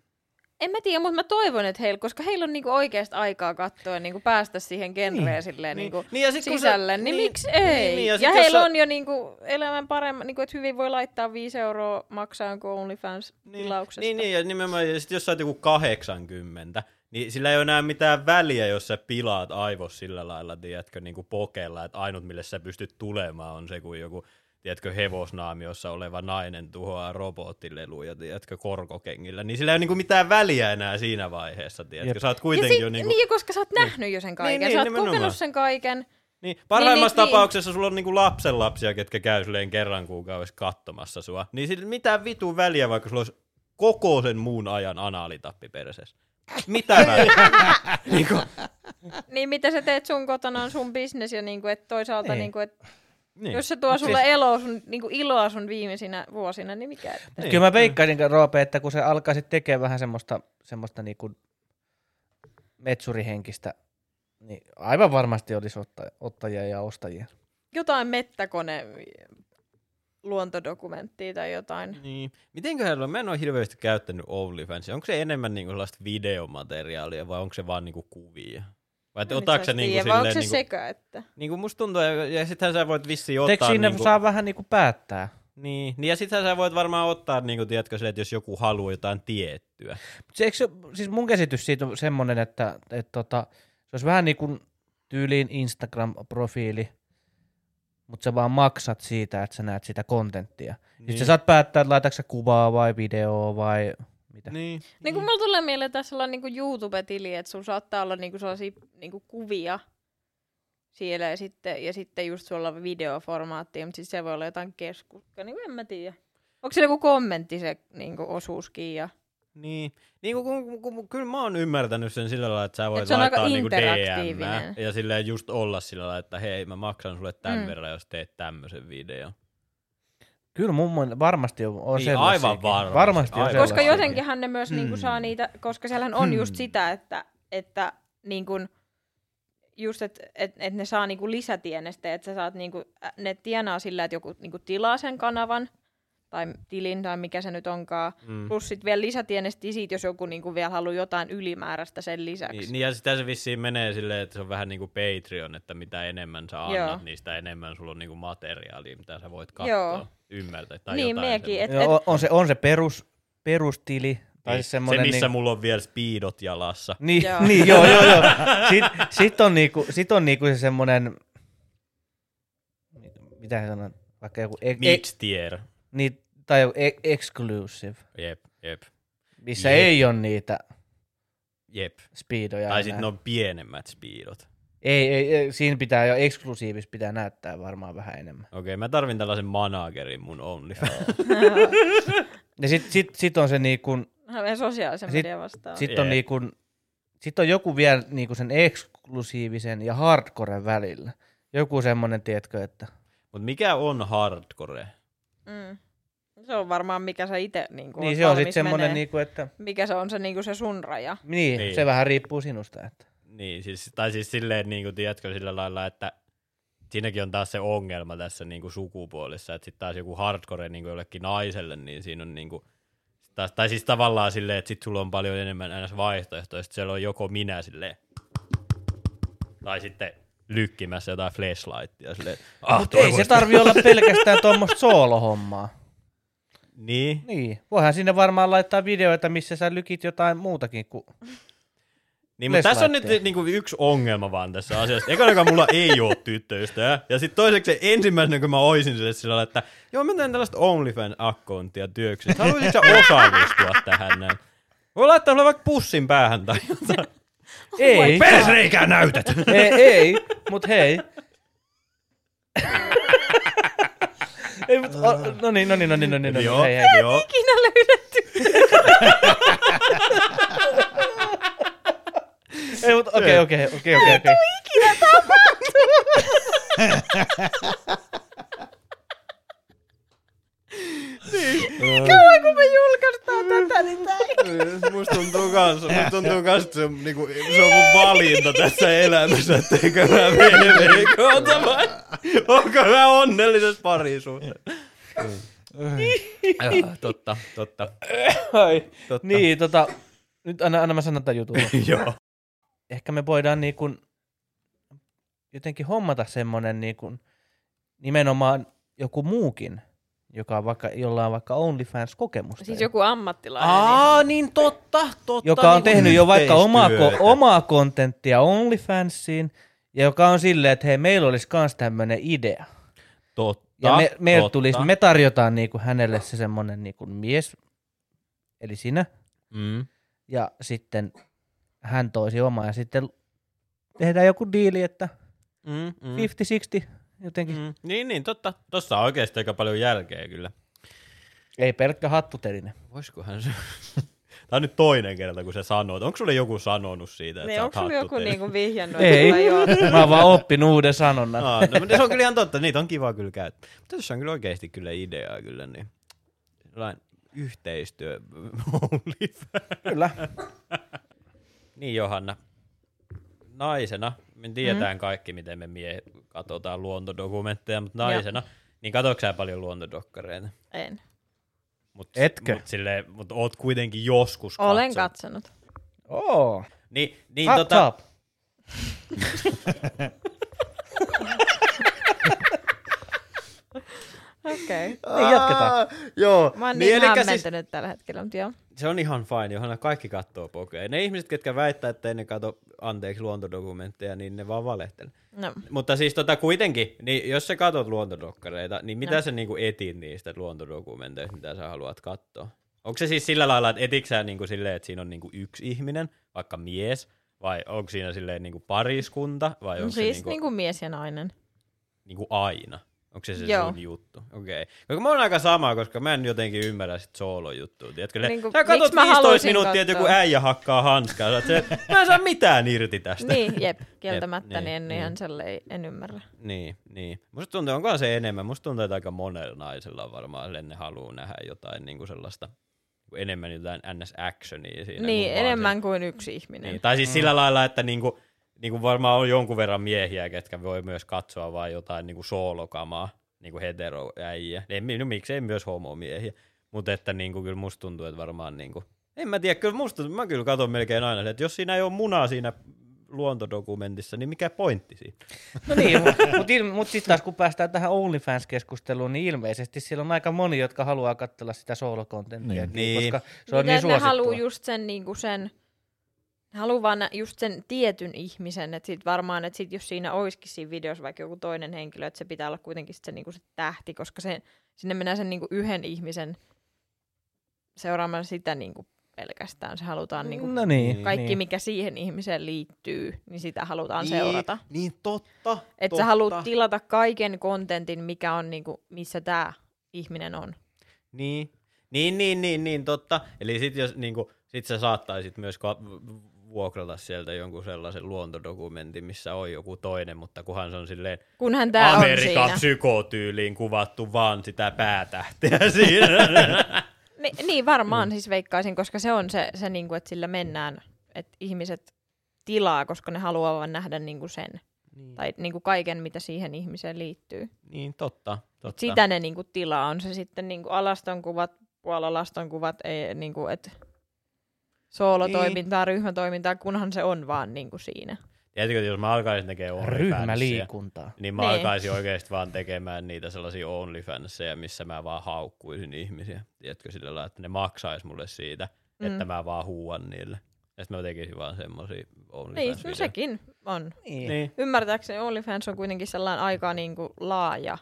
En mä tiedä, mutta mä toivon, että heillä, koska heillä on niinku oikeasti aikaa katsoa ja niinku päästä siihen genreen Niin, silleen niin. niinku Niin, ja sit sisälle, sä- niin, niin, miksi ei? niin, niin, ja ja heillä sä- on jo niinku elämän paremmin, niinku, että hyvin voi laittaa 5 euroa maksaa jonkun Niin, OnlyFans-tilauksesta. niin, niin, ja nimenomaan, ja sit jos sä oot joku 80, niin sillä ei ole enää mitään väliä, jos sä pilaat aivos sillä lailla, tiedätkö, niin kuin pokella, että ainut mille sä pystyt tulemaan on se, kun joku tiedätkö, hevosnaamiossa oleva nainen tuhoaa robottileluja, tiedätkö, korkokengillä, niin sillä ei ole niin mitään väliä enää siinä vaiheessa, tiedätkö, Jep. sä oot ja kuitenkin sit, jo niin kuin, niin, koska sä oot nähnyt jo sen kaiken. niin, sä oot nimenomaan. kokenut sen kaiken. Niin, parhaimmassa niin, niin. tapauksessa sulla on niinku lapsenlapsia, ketkä käy silleen kerran kuukaudessa katsomassa sua. Niin sillä mitään vitu väliä, vaikka sulla olisi koko sen muun ajan anaalitappi perseessä. Mitä väliä? niinku, Niin mitä sä teet sun kotona on sun bisnes ja niinku, et toisaalta Niin. niinku, et niin. jos se tuo Mut sulle siis- eloa sun, niinku iloa sun viimeisinä vuosina, niin mikä. Niin. Kyllä mä veikkaisin, Roope, että kun se alkaisit tekemään vähän semmoista, semmoista niinku metsurihenkistä, niin aivan varmasti olisi otta- ottajia ja ostajia. Jotain mettäkone luontodokumenttia tai jotain. Niin. Mitenköhän, mä en ole hirveästi käyttänyt OnlyFansia. Onko se enemmän niinku sellaista videomateriaalia vai onko se vaan niinku kuvia? Vai En otaako se niinku vai onko silleen, se niinku, sekä, että... niinku musta tuntuu, ja, ja sittenhän sä voit vissiin ottaa Eikö siinä niinku, saa vähän niinku päättää? niin, niin, ja sittenhän sä voit varmaan ottaa, niinku, tiedätkö, silleen, että jos joku haluaa jotain tiettyä. Mut se, eikö se, siis mun käsitys siitä on semmoinen, että et tota, se olisi vähän niin kuin tyyliin Instagram-profiili, mutta sä vaan maksat siitä, että sä näet sitä kontenttia. Niin. Sitten sä saat päättää, että laitatko sä kuvaa vai videoa vai mitä. Niin. Niin kuin mulla tulee mieleen tässä olla niinku YouTube-tili, että sulla saattaa olla niinku sellaisia niinku kuvia siellä ja sitten, ja sitten just sulla on videoformaattia, mutta sitten se voi olla jotain keskustelua, niin en mä tiedä. Onko se joku kommentti se niinku osuuskin ja... Niin, niin kun, kun, kun, kun, kyllä mä oon ymmärtänyt sen sillä lailla, että sä voit Et se on laittaa aika niinku DM interaktiivinen. ja silleen just olla sillä lailla, että hei mä maksan sulle tämän Mm. mm. verran, jos teet tämmöisen videon. Kyllä mun mielestä varmasti on, Niin, aivan varmasti, Varmasti on aivan Koska jotenkinhan ne myös niinku Hmm. saa niitä, koska siellähän on just Hmm. sitä, että, että niinku, just, että et, et ne saa niinku lisätienestä, että sä saat niinku, ne tienaa sillä, että joku niinku tilaa sen kanavan, tai tilin tai mikä se nyt onkaan. Mm. Plus sitten vielä lisätienesti siitä, jos joku niinku vielä haluaa jotain ylimääräistä sen lisäksi. Niin, niin ja sitä se vissiin menee silleen, että se on vähän niin kuin Patreon, että mitä enemmän sä annat, Joo. niin sitä enemmän sulla on niin kuin materiaalia, mitä sä voit katsoa, Joo. ymmärtää tai Niin, jotain semmoista. et- on, on, se, on se perus, perustili. Tai Niin, siis se, semmonen missä niin, mulla on vielä speedot jalassa. Niin, Joo. niin joo, joo, joo. Sitten sit on, niinku, sit on niinku se semmonen, mitä sanon, vaikka joku, e, e, Mid-tier. Niin, tai e, exclusive, Jep, jep, missä Jep. ei ole niitä jep. speedoja. Tai sitten ne on pienemmät speedot. ei, ei, ei, siinä pitää jo eksklusiivis pitää näyttää varmaan vähän enemmän. Okei, mä tarvin tällaisen managerin mun OnlyFans. Ja sit, sit, sit on se niinku, Meidän sosiaalisen Sit- median vastaan. sit on Jep. niinku, sit on joku vielä niinku sen eksklusiivisen ja hardcoren välillä. Joku semmonen, tiedätkö, että Mutta mikä on hardcore? Mm. Se on varmaan mikä sä itse niin niin se on sitten semmonen niinku, että Mikä se on se, niin se sun raja. niin, Niin. niin, se vähän riippuu sinusta, että Niin, siis, tai siis silleen, niin kuin, tiedätkö, sillä lailla, että siinäkin on taas se ongelma tässä niin kuin sukupuolessa, että sitten taas joku hardcore niin kuin jollekin naiselle, niin siinä on niin kuin, taas, tai siis tavallaan silleen, että sit sulla on paljon enemmän ns. vaihtoehtoja, sit siellä on joko minä silleen, tai sitten lykkimässä jotain flashlightia silleen, ah, Mutta ei se tarvi olla pelkästään tuommoista soolohommaa. Niin, Niin, voihan sinne varmaan laittaa videoita, missä sä lykit jotain muutakin kuin... Niin, mutta tässä on nyt niinku yksi ongelma vaan tässä asiassa. Ekana mulla ei ole tyttöystävää. Ja sitten toiseksi ensimmäisenä, kun mä oisin sille sillä lailla, että joo, mä teen tällaista OnlyFans-akkoontia työksi. Haluaisitko sä osallistua tähän näin? Voi laittaa sulle vaikka pussin päähän tai jotain. Ei, Persreikää näytät! ei, ei mut hei. ei, mut, o, no niin, no niin, no niin, no niin, no niin, hei, hei. joo. Ikinä löydetty. Ei, mut okei, okei, okei, okei, okei. Ikinä tapahtuu. Kauan kun me julkaistaan tätä, niin tää ei. Musta tuntuu kans, musta tuntuu kans, että se on, niinku, se on mun valinta tässä elämässä, että eikö mä mene veikoota vai onko mä onnellisessa parisuhteessa. Joo, totta, totta, Ai. totta. Niin, tota, nyt anna, anna mä sanon tämän jutun. Joo. Ehkä me voidaan niin kuin jotenkin hommata semmonen niin kuin nimenomaan joku muukin, joka on vaikka, jolla on vaikka OnlyFans-kokemusta. Siis joku ammattilainen. Aa, niin totta, totta. joka on niinku tehnyt jo vaikka omaa, omaa kontenttia OnlyFansiin, ja joka on silleen, että hei, meillä olisi kans tämmönen idea. Totta, Ja me, meillä totta. tulisi, me tarjotaan niinku hänelle se semmonen niinku mies, eli sinä, Mm. ja sitten hän toisi omaa, ja sitten tehdään joku diili, että Mm, mm. 50-60 jotenkin. Mm. Niin, niin, totta. Tossa on oikeasti aika paljon jälkeä kyllä. Ei pelkkä hattuteline. Voisikohan se... Tämä on nyt toinen kerta, kun se sanoo. Onko sulle joku sanonut siitä, että Niin, onko oot sulla joku niinku vihjannut? Ei, mä oon vaan oppinut uuden sanonnan. Aa, no, mutta se on kyllä ihan totta, niitä on kiva kyllä käyttää. Mutta tässä on kyllä oikeasti kyllä ideaa kyllä, niin sellainen yhteistyö. Kyllä. Niin Johanna, naisena, me tiedetään mm. kaikki, miten me miehet katsotaan luontodokumentteja, mutta Joo. naisena, niin katsoitko sä paljon luontodokkareita? En. Mut, Etkö? Mut, silleen, mut oot kuitenkin joskus Olen katsonut. katsonut. Oo. Niin, niin Hot tota, top. Okei. Okay. Niin, jatketaan. Aa, Joo, Mä oon niin, niin, elikkä hämmentynyt tällä hetkellä, mutta joo. se on ihan fine, Johanna, kaikki kattoo pokea. Ne ihmiset, ketkä väittää, että ne kato, anteeksi, luontodokumentteja, niin ne vaan valehtelee. No. Mutta siis tota kuitenkin, niin jos sä katot luontodokkareita, niin mitä No. sä niinku etit niistä luontodokumenteista, mitä sä haluat katsoa? Onko se siis sillä lailla, että etitkö sä niinku silleen, että siinä on niinku yksi ihminen, vaikka mies, vai onko siinä silleen niinku pariskunta, vai No onko siis se niin niinku, kuin... niinku mies ja nainen. niinku aina? Onko se se Joo. sun juttu? Okei. Okay. Koska mä oon aika sama, koska mä en jotenkin ymmärrä sit soolo-juttua. Tiedätkö? Niinku, Niinku, sä mä 15 haluaisin minuuttia, että joku äijä hakkaa hanskaa. Sä se, mä en saa mitään irti tästä. Niin, jep, kieltämättä, Jep, niin, niin, en niin. ihan en ymmärrä. Niin, niin. Musta tuntuu, onkohan se enemmän? Musta tuntuu, että aika monella naisella on varmaan ne haluaa nähdä jotain niin kuin sellaista, niin kuin enemmän jotain ns-actionia siinä. Niin, kuin enemmän kuin yksi Se, ihminen. niin. Tai siis sillä lailla, että niin kuin, niin kuin varmaan on jonkun verran miehiä, ketkä voi myös katsoa vain jotain niin kuin soolokamaa. niinku heteroäijä. Ei, no miksei myös homomiehiä. Mutta että niinku, kyllä musta tuntuu, että varmaan niinku, en mä tiedä, kyllä musta, mä kyllä katson melkein aina, että jos siinä ei ole munaa siinä luontodokumentissa, niin mikä pointti siinä? No niin, mutta mut, mut sitten taas kun päästään tähän OnlyFans-keskusteluun, niin ilmeisesti siellä on aika moni, jotka haluaa katsella sitä solo-kontenttia, Niin. Niin. koska se on Miten niin ne haluaa suosittua. just sen, niinku sen ne haluaa vaan just sen tietyn ihmisen, että sit varmaan, että sit jos siinä olisikin siinä videossa vaikka joku toinen henkilö, että se pitää olla kuitenkin sit se, niinku se tähti, koska se, sinne mennään sen niinku yhden ihmisen seuraamaan sitä niinku pelkästään. Se halutaan niinku No niin. kaikki, niin. mikä siihen ihmiseen liittyy, niin sitä halutaan niin, seurata. Niin totta. Että sä haluat tilata kaiken kontentin, mikä on niinku, missä tämä ihminen on. Niin, niin, niin, niin, niin totta. Eli sit, jos, niinku, sit sä saattaisit myös ka- vuokrata sieltä jonkun sellaisen luontodokumentin, missä on joku toinen, mutta kunhan se on silleen Kunhan tämä on Amerikan siinä. psykotyyliin kuvattu vaan sitä päätähteä siinä. Ni, niin varmaan siis veikkaisin, koska se on se, se niinku, että sillä mennään, että ihmiset tilaa, koska ne haluaa vaan nähdä niinku sen. niin, Tai niinku kaiken, mitä siihen ihmiseen liittyy. niin, totta. totta. Sitä ne niinku tilaa. On se sitten niinku alastonkuvat, puolalastonkuvat, ei, niinku, et soolotoimintaa, ryhmätoimintaa, kunhan se on vaan niinku siinä. Tiedätkö, että jos mä alkaisin tekemään OnlyFansia, Ryhmäliikuntaa. niin mä Niin. alkaisin oikeasti vaan tekemään niitä sellaisia OnlyFanseja, missä mä vaan haukkuisin ihmisiä. Tiedätkö, sillä lailla, että ne maksaisi mulle siitä, mm. että mä vaan huuan niille. Ja sitten mä tekisin vaan semmosia Niin, OnlyFans no sekin on. Niin. Niin, Ymmärtääkseni OnlyFans on kuitenkin sellainen aika niinku laaja.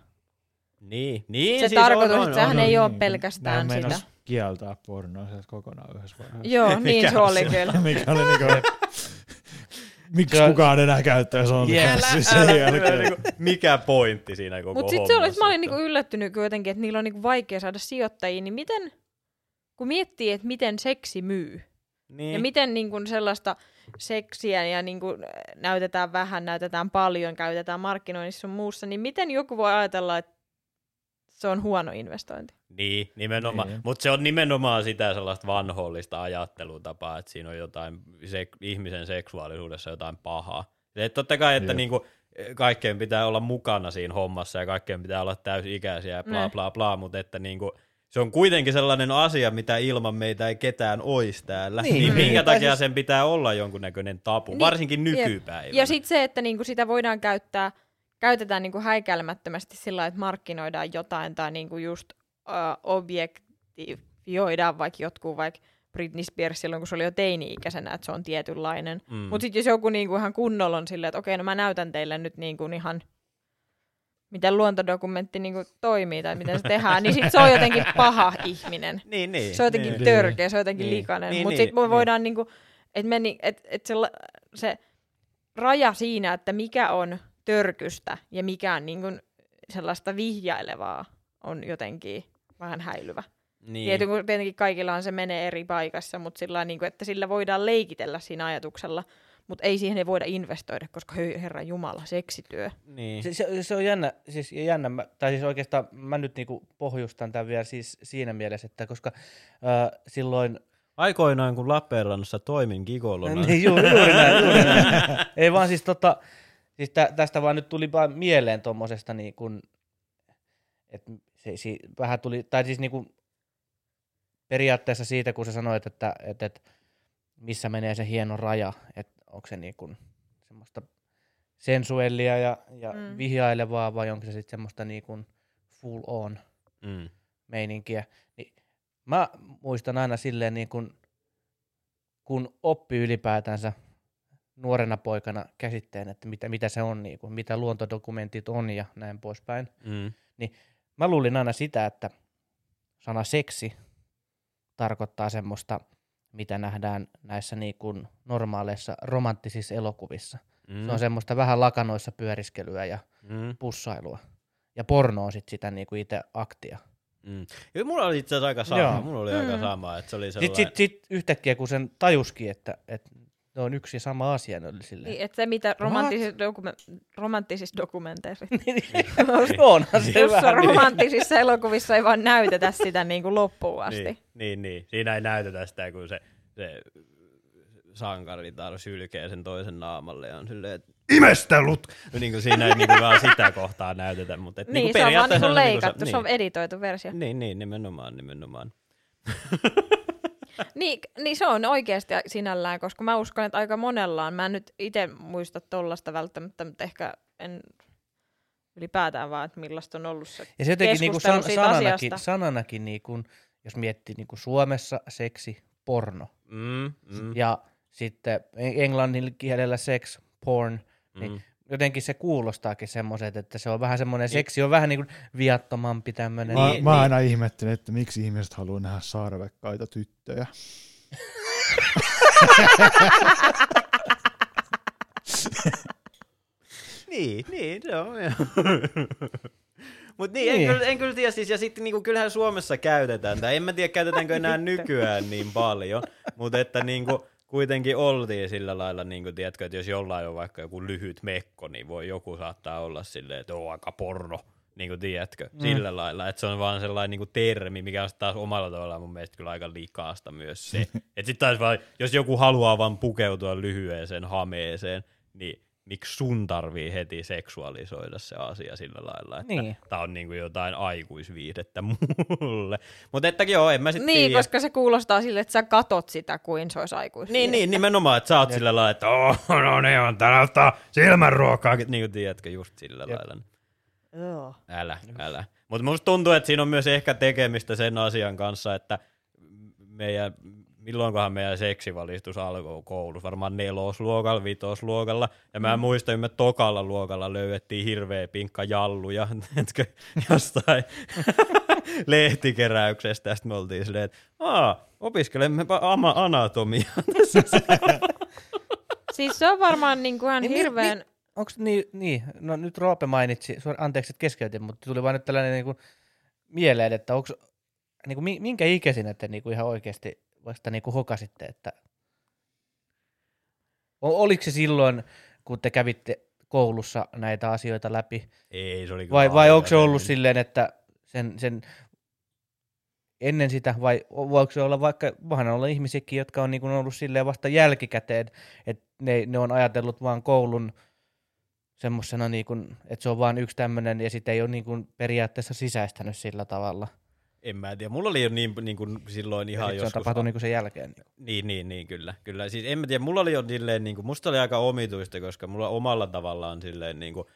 niin, niin. Se siis tarkoitus, on, on, että sehän on, ei on. ole pelkästään sitä. Kieltää pornoa sieltä kokonaan yhdessä vaiheessa. Joo, niin se oli kyllä. Mikä oli niinku, miksi kukaan enää sen älä- jälkeen. niinku, Mikä pointti siinä koko Mutta sitten se oli, hommassa, mä olin että- niinku yllättynyt jotenkin, että niillä on niinku vaikea saada sijoittajia, niin miten, kun miettii, että miten seksi myy, niin. ja miten niinku sellaista seksiä ja niinku näytetään vähän, näytetään paljon, käytetään markkinoinnissa sun muussa, niin miten joku voi ajatella, että se on huono investointi? Niin, nimenomaan. Niin. Niin. Mutta se on nimenomaan sitä sellaista vanhollista ajattelutapaa, että siinä on jotain se, ihmisen seksuaalisuudessa jotain pahaa. Et totta kai, että Jep. niinku, kaikkeen pitää olla mukana siinä hommassa ja kaikkeen pitää olla täysi-ikäisiä ja bla Ne. bla bla, mutta että niinku, se on kuitenkin sellainen asia, mitä ilman meitä ei ketään ois täällä. Niin, Niin, niin niin. minkä Tai takia siis- sen pitää olla jonkunnäköinen tapu, Niin, niin, varsinkin nykypäivänä. Ja sitten se, että niinku sitä voidaan käyttää, käytetään niinku häikäilemättömästi sillä että markkinoidaan jotain tai niinku just uh, objektifioidaan vaikka jotkut, vaikka Britney Spears silloin, kun se oli jo teini-ikäisenä, että se on tietynlainen. Mm. Mutta sitten jos joku niinku ihan kunnolla on silleen, että okei, no mä näytän teille nyt niinku ihan, miten luontodokumentti niinku toimii tai miten se tehdään, niin sitten se on jotenkin paha ihminen. niin, niin, Se on jotenkin niin. törkeä, se on jotenkin Niin. likainen. Niin, Mutta niin, sitten me niin. voidaan niinku, että et, et se, se raja siinä, että mikä on törkystä ja mikä on niinku sellaista vihjailevaa, on jotenkin vähän häilyvä. Niin. Niin. Tietenkin, kun tietenkin kaikillahan se menee eri paikassa, mutta sillä niin kuin, että sillä voidaan leikitellä siinä ajatuksella, mutta ei siihen ei voida investoida, koska hei, herra Jumala, seksityö. Niin. Se, se, se on jännä, siis jännä, mä, tai siis oikeastaan mä nyt niinku pohjustan tämän vielä siis siinä mielessä, että koska äh, silloin, Aikoinaan, kun Lappeenrannassa toimin gigolona, niin juuri, juuri näin, juuri näin. ei vaan siis tota, siis tä, tästä vaan nyt tuli vaan mieleen tuommoisesta niin kuin, että se, se, vähän tuli, tai siis niin kuin, periaatteessa siitä, kun sä sanoit, että, että, että missä menee se hieno raja, että onko se niin kuin semmoista sensuellia ja, ja Mm. mm. vihjailevaa vai onko se sitten semmoista niin kuin full on mm. meininkiä. Niin mä muistan aina silleen niin kuin, kun oppi ylipäätänsä nuorena poikana käsitteen, että mitä, mitä se on, niin kuin, mitä luontodokumentit on ja näin poispäin. Mm. Mä luulin aina sitä, että sana seksi tarkoittaa semmoista, mitä nähdään näissä niin kuin normaaleissa romanttisissa elokuvissa. Mm. Se on semmoista vähän lakanoissa pyöriskelyä ja Mm. pussailua. Ja porno on sit sitä niin kuin itse aktia. Mm. Ja mulla oli itse asiassa aika sama. Joo. Mulla oli Mm. aika sama, että se oli sellainen... Sitten sit, sit yhtäkkiä, kun sen tajuskin, että, että ne on yksi ja sama asia, ne oli silleen. Niin, että se, mitä romanttisissa, dokume- romanttisissa dokumenteissa, Onhan se jossa vähän niin. romanttisissa elokuvissa ei vaan näytetä sitä niin kuin loppuun asti. niin, niin, niin. Siinä ei näytetä sitä, kun se, se sankaritar sylkee sen toisen naamalle ja on silleen, että imestellut. niin kuin siinä ei niin kuin vaan sitä kohtaa näytetä, mutta et, Niin, niin se on vaan periaatteessa niinku niinku leikattu, niin. se on editoitu versio. Niin, niin, nimenomaan, nimenomaan. Niin, niin se on oikeasti sinällään, koska mä uskon, että aika monella on. Mä en nyt itse muista tollasta välttämättä, mutta ehkä en ylipäätään vaan, että millaista on ollut se Ja se jotenkin niinku san, sananakin, asiasta. sananakin niinku, jos miettii niinku Suomessa seksi, porno. Mm, mm, Ja sitten en- englannin kielellä sex, porn, niin mm. Jotenkin se kuulostaakin semmoiset, että se on vähän semmoinen, seksi on vähän niin kuin viattomampi tämmöinen. Mä, Niin, mä niin. aina ihmettelen, että miksi ihmiset haluaa nähdä sarvekkaita tyttöjä. Niin, niin, se on. Mutta niin, Niin. En, kyllä, en kyllä tiedä, siis, ja sitten niinku, kyllähän Suomessa käytetään, tai en mä tiedä käytetäänkö enää nykyään niin paljon, mutta että niinku, kuitenkin oltiin sillä lailla, niin kuin, tiedätkö, että jos jollain on vaikka joku lyhyt mekko, niin voi joku saattaa olla silleen, että on aika porno, niin kuin, tiedätkö, mm. sillä lailla, että se on vaan sellainen niin kuin termi, mikä on taas omalla tavallaan mun mielestä kyllä aika likaasta myös se. että sitten taas vaan, jos joku haluaa vaan pukeutua lyhyeseen hameeseen, niin miksi sun tarvii heti seksuaalisoida se asia sillä lailla, että Niin. tää on niinku jotain aikuisviihdettä mulle. Mutta ettäkin joo, en mä sitten Niin, tiedä. koska se kuulostaa sille, että sä katot sitä kuin se olisi aikuis. Niin, niin, nimenomaan, että sä oot sillä lailla, että oh, no niin on, täällä ottaa silmänruokaa, niin kuin tiedätkö, just sillä Jep. lailla. Älä, älä. Mutta musta tuntuu, että siinä on myös ehkä tekemistä sen asian kanssa, että meidän, milloinkohan meidän seksivalistus alkoi koulussa, varmaan nelosluokalla, vitosluokalla, ja mä muistan, että me tokalla luokalla löydettiin hirveä pinkka jalluja, etkö, jostain lehtikeräyksestä, ja sitten me oltiin silleen, että Aa, ama- anatomiaa. Siis se on varmaan niin kuin ihan Niin, hirveän... Onko niin, niin, no nyt Roope mainitsi, suor- anteeksi, että keskeytin, mutta tuli vaan nyt tällainen niin kuin mieleen, että onko, niin kuin, mi- minkä ikäisinä te niin kuin ihan oikeasti vasta niin kuin hokasitte, että oliko se silloin, kun te kävitte koulussa näitä asioita läpi, Ei, se oli kyllä vai, vai onko se ollut aikaisemmin. silleen, että sen, sen ennen sitä, vai voiko se olla vaikka, voihan olla ihmisiäkin, jotka on niin kuin ollut silleen vasta jälkikäteen, että ne, ne on ajatellut vaan koulun semmoisena, niin kuin, että se on vaan yksi tämmöinen, ja sitten ei ole niin kuin periaatteessa sisäistänyt sillä tavalla. En mä tiedä, mulla oli jo niin, niin kuin silloin Ja ihan sit se on joskus... tapahtunut niin sen jälkeen. Niin. Niin, niin, niin, kyllä. kyllä. Siis en mä tiedä, mulla oli jo silleen, niin kuin, musta oli aika omituista, koska mulla omalla tavallaan silleen, niin kuin,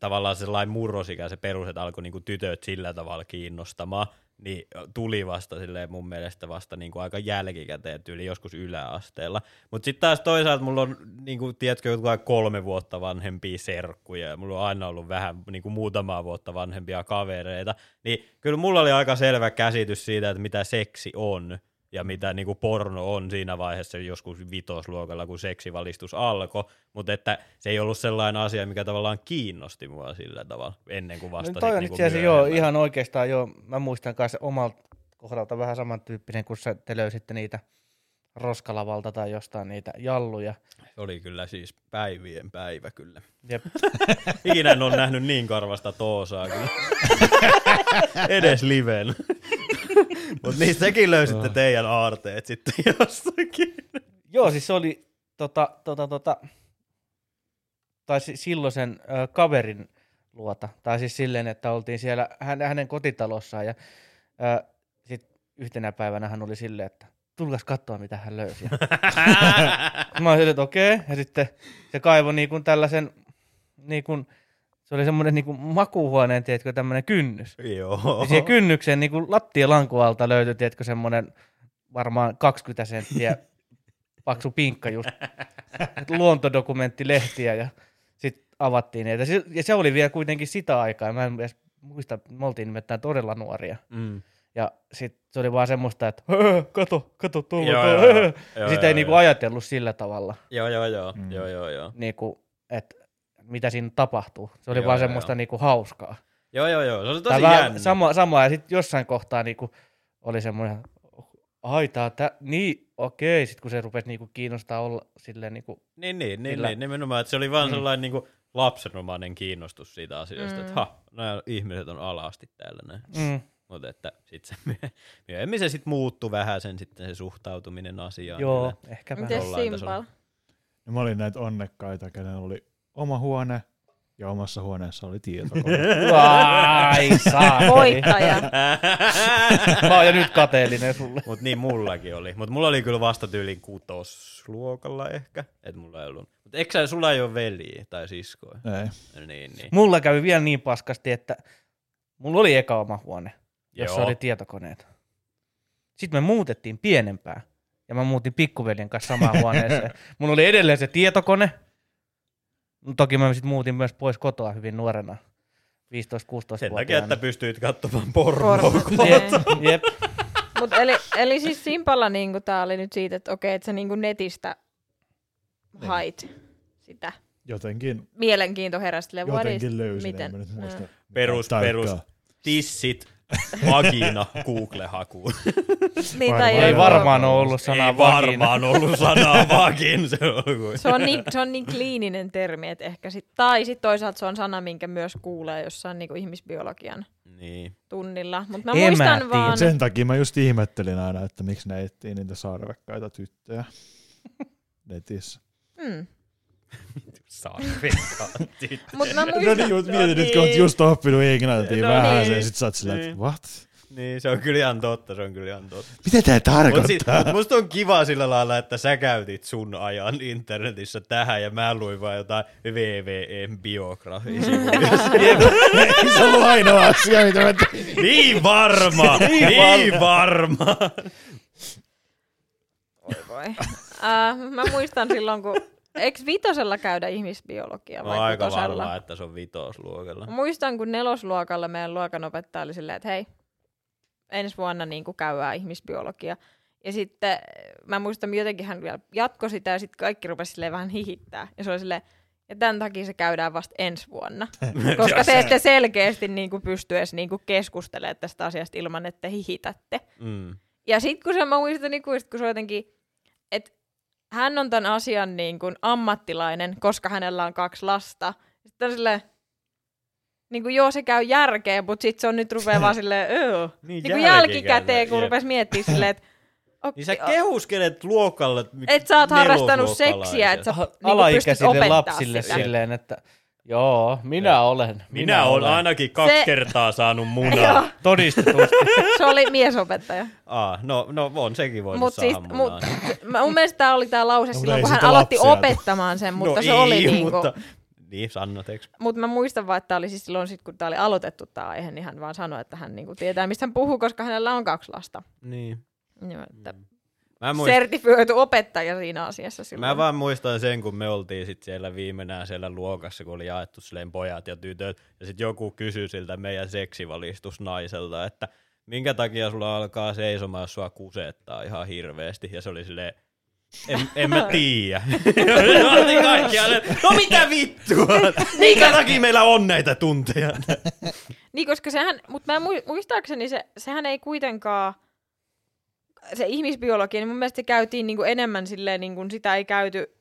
tavallaan sellainen murrosikä se perus, että alkoi niin kuin, tytöt sillä tavalla kiinnostamaan, niin tuli vasta silleen mun mielestä vasta niin kuin, aika jälkikäteen, tyyli joskus yläasteella. Mutta sitten taas toisaalta mulla on, niin kuin, tiedätkö, kolme vuotta vanhempia serkkuja, ja mulla on aina ollut vähän niin kuin, muutamaa vuotta vanhempia kavereita, niin kyllä mulla oli aika selvä käsitys siitä, että mitä seksi on, ja mitä niin kuin porno on siinä vaiheessa joskus vitosluokalla, kun seksivalistus alkoi, mutta että se ei ollut sellainen asia, mikä tavallaan kiinnosti mua sillä tavalla ennen kuin vasta No, toi on niinku itse asiassa joo, ihan oikeastaan joo, mä muistan kanssa omalta kohdalta vähän samantyyppinen, kun sä, te löysitte niitä roskalavalta tai jostain niitä jalluja. Se oli kyllä siis päivien päivä kyllä. Jep. Ikinä en ole nähnyt niin karvasta toosaa kyllä. Edes liven. Mutta niin sekin löysitte teidän aarteet sitten jostakin. Joo, siis se oli tota, tota, tota, tai si- silloisen ö, kaverin luota. Tai siis silleen, että oltiin siellä hän, hänen kotitalossaan ja ö, sit yhtenä päivänä hän oli silleen, että tulkas katsoa mitä hän löysi. Ja mä olin, että okei. Ja sitten se kaivoi niin kuin tällaisen, niin kuin, se oli semmoinen niin kuin makuuhuoneen, tiedätkö, tämmöinen kynnys. Joo. Ja siihen kynnyksen niin kuin lattialankun alta löytyi, tiedätkö, semmoinen varmaan 20 senttiä paksu pinkka just luontodokumenttilehtiä ja sitten avattiin niitä. Se- Ja se oli vielä kuitenkin sitä aikaa, mä en edes muista, me oltiin nimittäin todella nuoria. Mm. Ja sitten se oli vaan semmoista, että "Höhö, kato, kato tuolla, Joo, tuolla, joo, höhö." joo. ja Joo, sitä joo, ei niinku joo. ajatellut sillä tavalla, Joo, joo, joo. Mm. Joo, joo, joo. niinku, että mitä siinä tapahtuu. Se oli Joo, vaan joo, semmoista joo. niinku hauskaa. Joo, joo, joo. Se oli tosi vähän jännä. sama, sama, ja sitten jossain kohtaa niinku oli semmoinen, ai tää, tää niin, okei, sitten kun se rupesi niinku kiinnostaa olla silleen niinku, Niin, niin, niin, Sillä- niin, nimenomaan, että se oli vaan Mm. sellainen niin kuin lapsenomainen kiinnostus siitä asiasta, Mm. että ha, nämä ihmiset on alasti täällä näin. mm, Mutta että sit se myö- myöhemmin se sitten muuttui vähän sen, sitten se suhtautuminen asiaan. joo, ehkä vähän. Miten. Simpal? Ja mä olin näitä onnekkaita, kenen oli oma huone ja omassa huoneessa oli tietokone. Ai saa. Voittaja. Mä oon jo nyt kateellinen sulle. Mut niin mullakin oli. Mut mulla oli kyllä vasta tyylin kutosluokalla ehkä. Et mulla ei ollut. Mut eikö sä, sulla ei ole veliä tai siskoja? Ei. Niin, niin. Mulla kävi vielä niin paskasti, että mulla oli eka oma huone, jossa Joo. oli tietokoneet. Sitten me muutettiin pienempään. Ja mä muutin pikkuveljen kanssa samaan huoneeseen. Mulla oli edelleen se tietokone. Toki mä sitten muutin myös pois kotoa hyvin nuorena. 15-16 Sen takia, että pystyit katsomaan pornoa. Porno. Jep. Mut eli, eli siis Simpalla niinku tää oli nyt siitä, että okei, että sä niinku netistä hait sitä. Jotenkin, Mielenkiinto heräsi jotenkin löysin, miten? en mä nyt muista. Perus, tarkkaan. perus. Tissit, vagina, Google-hakuun. Niin, Varmaan. Ei varmaan ole ollut sanaa Ei vagina. varmaan ollut sanaa vagin. Se on. Se on, niin, se on niin kliininen termi, että ehkä sit, tai sitten toisaalta se on sana, minkä myös kuulee jossain niinku ihmisbiologian Niin. tunnilla. Mutta mä En mä muistan tiedä. vaan, Sen takia mä just ihmettelin aina, että miksi ne etsii niitä sarvekkaita tyttöjä netissä. mm. Mutta mä No muistan, niin, mut mietit, No oot niin. just oppinut englantia No vähän, niin. ja sit sä oot silleen, Niin. että what? Niin, se on kyllä ihan totta, se on kyllä ihan totta. Mitä tää Mut, sit, tarkoittaa? mut musta on kiva sillä lailla, että sä käytit sun ajan internetissä tähän ja mä luin vaan jotain VVM biografisivuja. Ei se ollut ainoa asia, mitä mä tein. niin varma, niin varma. Oi voi. Uh, mä muistan silloin, kun... Eikö vitosella käydä ihmisbiologia vai No, aika kutosella? varma, että se on vitosluokalla. Muistan, kun nelosluokalla meidän luokanopettaja oli silleen, että hei, ensi vuonna niin käydään ihmisbiologia. Ja sitten mä muistan, jotenkin hän vielä jatkoi sitä ja sitten kaikki rupesi vähän hihittää. Ja se oli silleen, ja tämän takia se käydään vasta ensi vuonna. Koska te ette selkeästi niin kuin pysty edes niin kuin keskustelemaan tästä asiasta ilman, että te hihitätte. Mm. Ja sitten kun se, mä muistan, niin kun se on jotenkin, että hän on tämän asian niin kuin ammattilainen, koska hänellä on kaksi lasta. Sitten on silleen, niin kuin joo, se käy järkeen, mutta sitten se on nyt rupeaa vaan silleen, öö. Niin, Niin kuin jälkikäteen, kun rupesi miettimään silleen, että ok, Niin sä kehuskelet luokalle. et sä oot harrastanut seksiä, että sä niin pystyt opettaa lapsille sitä. silleen, että joo, minä olen. Minä olen ainakin kaksi Se- kertaa saanut munaa. Todistetusti. se oli miesopettaja. ah, no, no on sekin voinut Mut saada siis, munaa. mut, mä- mun mielestä tää oli tää lause No, silloin, kun hän aloitti lapsia opettamaan sen, mutta no se ei, oli niinku... mutta... Niin, Sanna? Mutta mä muistan vaan, että tää oli siis silloin, sit, kun tämä oli aloitettu tämä aihe, niin hän vaan sanoi, että hän niinku tietää, mistä hän puhuu, koska hänellä on kaksi lasta. Niin. Joo, että Mä, muist... sertifioitu opettaja siinä asiassa silloin. Mä vaan muistan sen, kun me oltiin sit siellä viimeinen siellä luokassa, kun oli jaettu silleen pojat ja tytöt, ja sitten joku kysyi siltä meidän seksivalistusnaiselta, että minkä takia sulla alkaa seisomaan, jos sua kusettaa ihan hirveästi, ja se oli silleen, en, en mä tiedä. No mitä vittua? Minkä takia meillä on näitä tunteja? Niin, koska sehän, mutta mä mui- muistaakseni se, sehän ei kuitenkaan, se ihmisbiologia, niin mun mielestä se käytiin niinku enemmän silleen, niin kuin sitä ei käyty,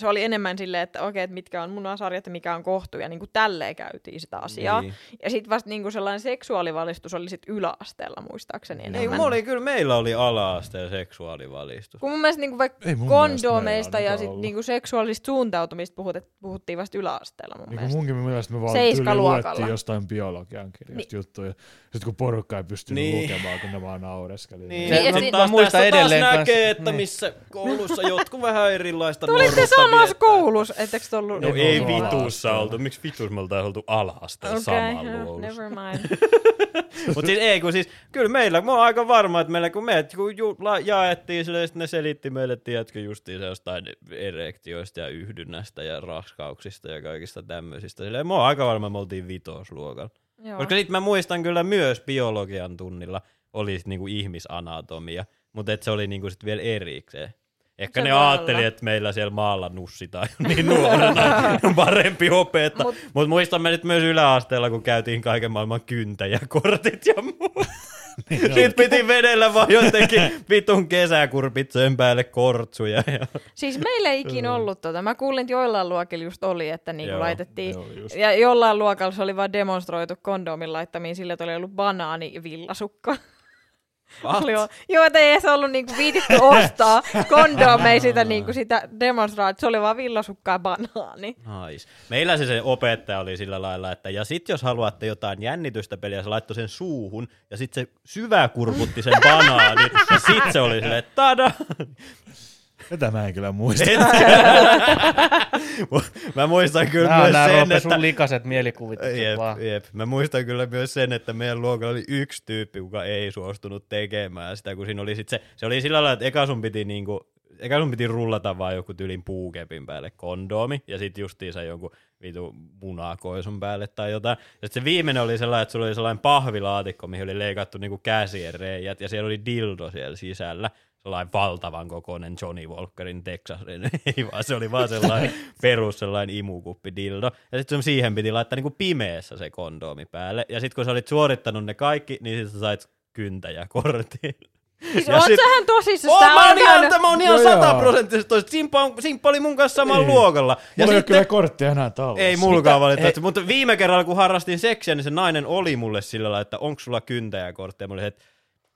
se oli enemmän silleen, että okei, että mitkä on munasarjat ja mikä on kohtu, ja niin kuin tälleen käytiin sitä asiaa. Niin. Ja sitten vasta niin kuin sellainen seksuaalivalistus oli sit yläasteella muistaakseni Ei, enemmän. mulla oli, kyllä meillä oli ala-asteen seksuaalivalistus. Kun mun mielestä niinku vaikka Ei mun kondomeista ja sit ollut. niinku seksuaalista suuntautumista puhut, puhuttiin vasta yläasteella mun Niin kuin mielestä. munkin mielestä me vaan luettiin jostain biologian kirjasta Niin. juttuja. Sitten kun porukka ei pystynyt Niin. lukemaan, kun ne vaan naureskeli. Niin, Se- Niin, niin ja sit sit- taas taas edelleen näkee, että niin. missä koulussa jotkut vähän erilaista Tulitte nuoruutta samassa koulussa, etteikö te ollut? No Ei vitussa oltu. Miksi vitussa me oltaan oltu ala-asteella Okei, samalla okay, luolussa? never mind. Mutta siis ei, kun siis, kyllä meillä, mä oon aika varma, että meillä kun me kun ju, la, jaettiin sille, sitten ne selitti meille, tiedätkö, justiin se jostain erektioista ja yhdynnästä ja raskauksista ja kaikista tämmöisistä. Silleen, mä oon aika varma, että me oltiin vitosluokalla. Joo. Koska sit mä muistan kyllä myös biologian tunnilla oli niinku ihmisanatomia, mutta et se oli niinku sit vielä erikseen. Ehkä Se ne ajatteli, että meillä siellä maalla nussitaan niin nuorena, on parempi. Mut- Mutta Mut muistamme nyt myös yläasteella, kun käytiin kaiken maailman kyntäjäkortit ja muut. Sitten piti vedellä vaan jotenkin vitun kesäkurpit sen päälle kortsuja. Ja... Siis meillä ei ikinä ollut tota. Mä kuulin, että joillain luokilla just oli, että niinku Joo, laitettiin. joo, just. Ja jollain luokalla se oli vaan demonstroitu kondomin laittamiin sillä, että oli ollut banaani villasukka. What? Oli jo- Joo, että ei edes ollut niinku viititty ostaa kondomeja sitä, niinku sitä demonstraatioa. Se oli vaan villasukkaa ja banaani. Nice. Meillä se, se opettaja oli sillä lailla, että ja sit jos haluatte jotain jännitystä peliä, se laittoi sen suuhun ja sit se syvä kurputti sen banaanin ja sit se oli silleen, tada! Tätä mä en kyllä muista. Mä muistan kyllä Nämä on myös nämä sen, että... sun likaset mielikuvitukset Jep, vaan. jep. Mä muistan kyllä myös sen, että meidän luokalla oli yksi tyyppi, joka ei suostunut tekemään sitä, kun siinä oli sit se, se oli sillä lailla, että eka sun piti niinku, eka sun piti rullata vaan joku tyylin puukepin päälle kondomi, ja sit justiinsa jonkun vitu munakoisun päälle tai jotain. Ja sit se viimeinen oli sellainen, että sulla oli sellainen pahvilaatikko, mihin oli leikattu niinku käsien reijät, ja siellä oli dildo siellä sisällä sellainen valtavan kokoinen Johnny Walkerin Texas Ranger. Ei vaan, se oli vaan sellainen perus sellainen imukuppi dildo. Ja sitten siihen piti laittaa niinku pimeässä se kondoomi päälle. Ja sitten kun sä olit suorittanut ne kaikki, niin sitten sä sait kyntäjäkortin. Siis Ja oot sit- sähän tosissaan? Oh, Tää mä on oon ihan, on ihan Joo, joo. sataprosenttisesti toista. Simppa, on, Simppa oli mun kanssa samalla luokalla. Ja Mulla ei ole sitten, kyllä korttia enää tallessa. ei mulkaan Mitä? valitettavasti, mutta viime kerralla kun harrastin seksiä, niin se nainen oli mulle sillä lailla, että onko sulla kyntäjäkortti? Ja mä olin, että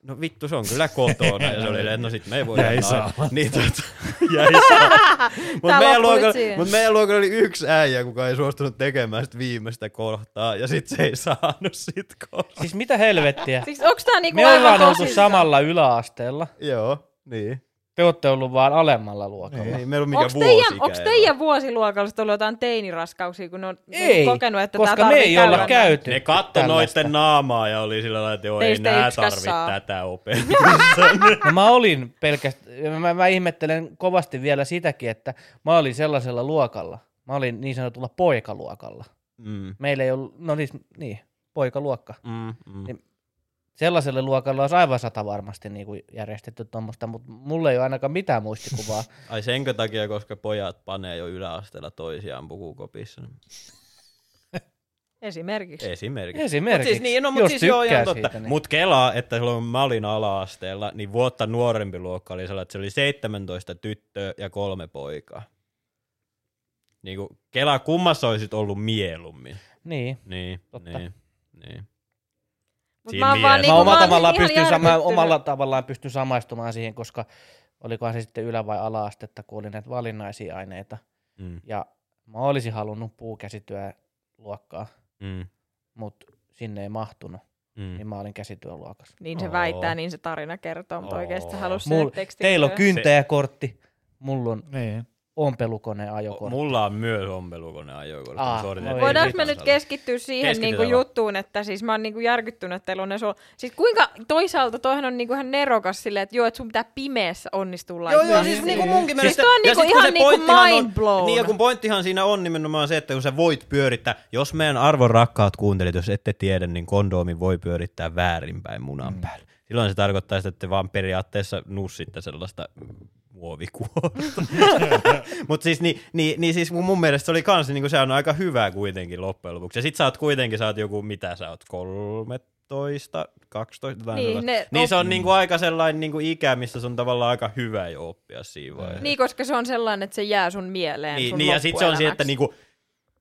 no vittu, se on kyllä kotona. Ja se oli, että no sit me ei voida Jäi nai- saamatta. Niin, totta. Jäi saamatta. Mutta meidän, luokalla, mut meidän luokalla oli yksi äijä, kuka ei suostunut tekemään sitä viimeistä kohtaa, ja sit se ei saanut sit kohtaa. Siis mitä helvettiä? Siis onks tää niinku Me ollaan oltu samalla yläasteella. Joo, niin. Te olette ollut vaan alemmalla luokalla. Ei meillä ole mikään Onks teidän, onks teidän vuosiluokalla ollut jotain teiniraskauksia, kun ne on Ei, niinku kokenut, että koska tää me ei olla käyty. Ne katto noitten naamaa ja oli sillä lailla, että joo, ei nää tarvitse tätä opetusta. No mä olin pelkästään, mä, mä ihmettelen kovasti vielä sitäkin, että mä olin sellaisella luokalla. Mä olin niin sanotulla poikaluokalla. mm, Meillä ei ollut, no niin, niin poikaluokka. mm, mm. Niin Sellaiselle luokalle olisi aivan sata varmasti niin kuin järjestetty tuommoista, mutta mulla ei ole ainakaan mitään muistikuvaa. Ai senkö takia, koska pojat panee jo yläasteella toisiaan pukukopissa. Esimerkiksi. Esimerkiksi. Esimerkiksi, Mut siis, niin, no, mut jos siis joo, ihan totta. siitä, niin- Mut kelaa, että silloin mä olin ala-asteella, niin vuotta nuorempi luokka oli sellainen, että se oli 17 tyttöä ja kolme poikaa. Niin kuin, kelaa, kummassa olisit ollut mieluummin. Niin. Niin, Totta. niin, niin. Mut mä vaan mielessä. Mä niinku, omalla mä tavallaan, ihan pystyn, sama, järkyttynyt. omalla tavallaan pystyn samaistumaan siihen, koska olikohan se sitten ylä- vai ala-astetta, kun oli näitä valinnaisia aineita. Mm, Ja mä olisin halunnut puukäsityöluokkaa, mm, mutta sinne ei mahtunut, mm. niin mä olin käsityöluokassa. Niin se Oo. väittää, niin se tarina kertoo, mutta oikeasti se halusi Mul, teillä on kyntäjäkortti, mulla on Niin. Ompelukone ajokortti. Mulla on myös ompelukone ajokortti. Suoritettu no Voidaanko me nyt keskittyä siihen niinku juttuun, että siis mä oon niinku järkyttynyt, että teillä on ne sol... Siis kuinka toisaalta toihan on niinku ihan nerokas silleen, että joo, että sun pitää pimeässä onnistua Joo, laittamaan. joo, siis Niin. niinku munkin Siis mielestä. toi on niinku sit ihan niinku mind on, blown. Niin ja kun pointtihan siinä on nimenomaan se, että kun sä voit pyörittää, jos meidän arvon rakkaat kuuntelijat, jos ette tiedä, niin kondoomi voi pyörittää väärinpäin munan mm. päälle. Silloin se tarkoittaa sitä, että te vaan periaatteessa nussitte sellaista muovikuorta. Mutta siis, niin, niin, niin siis mun mielestä se oli kans, niin se on aika hyvä kuitenkin loppujen lopuksi. Ja sit sä oot kuitenkin, sä oot joku, mitä sä oot, 13, 12, jotain Niin, sellaista. ne niin se on niinku aika sellainen niinku ikä, missä sun tavallaan aika hyvä jo oppia siinä vaiheessa. Niin, koska se on sellainen, että se jää sun mieleen Niin, sun niin ja sitten se on se, että niinku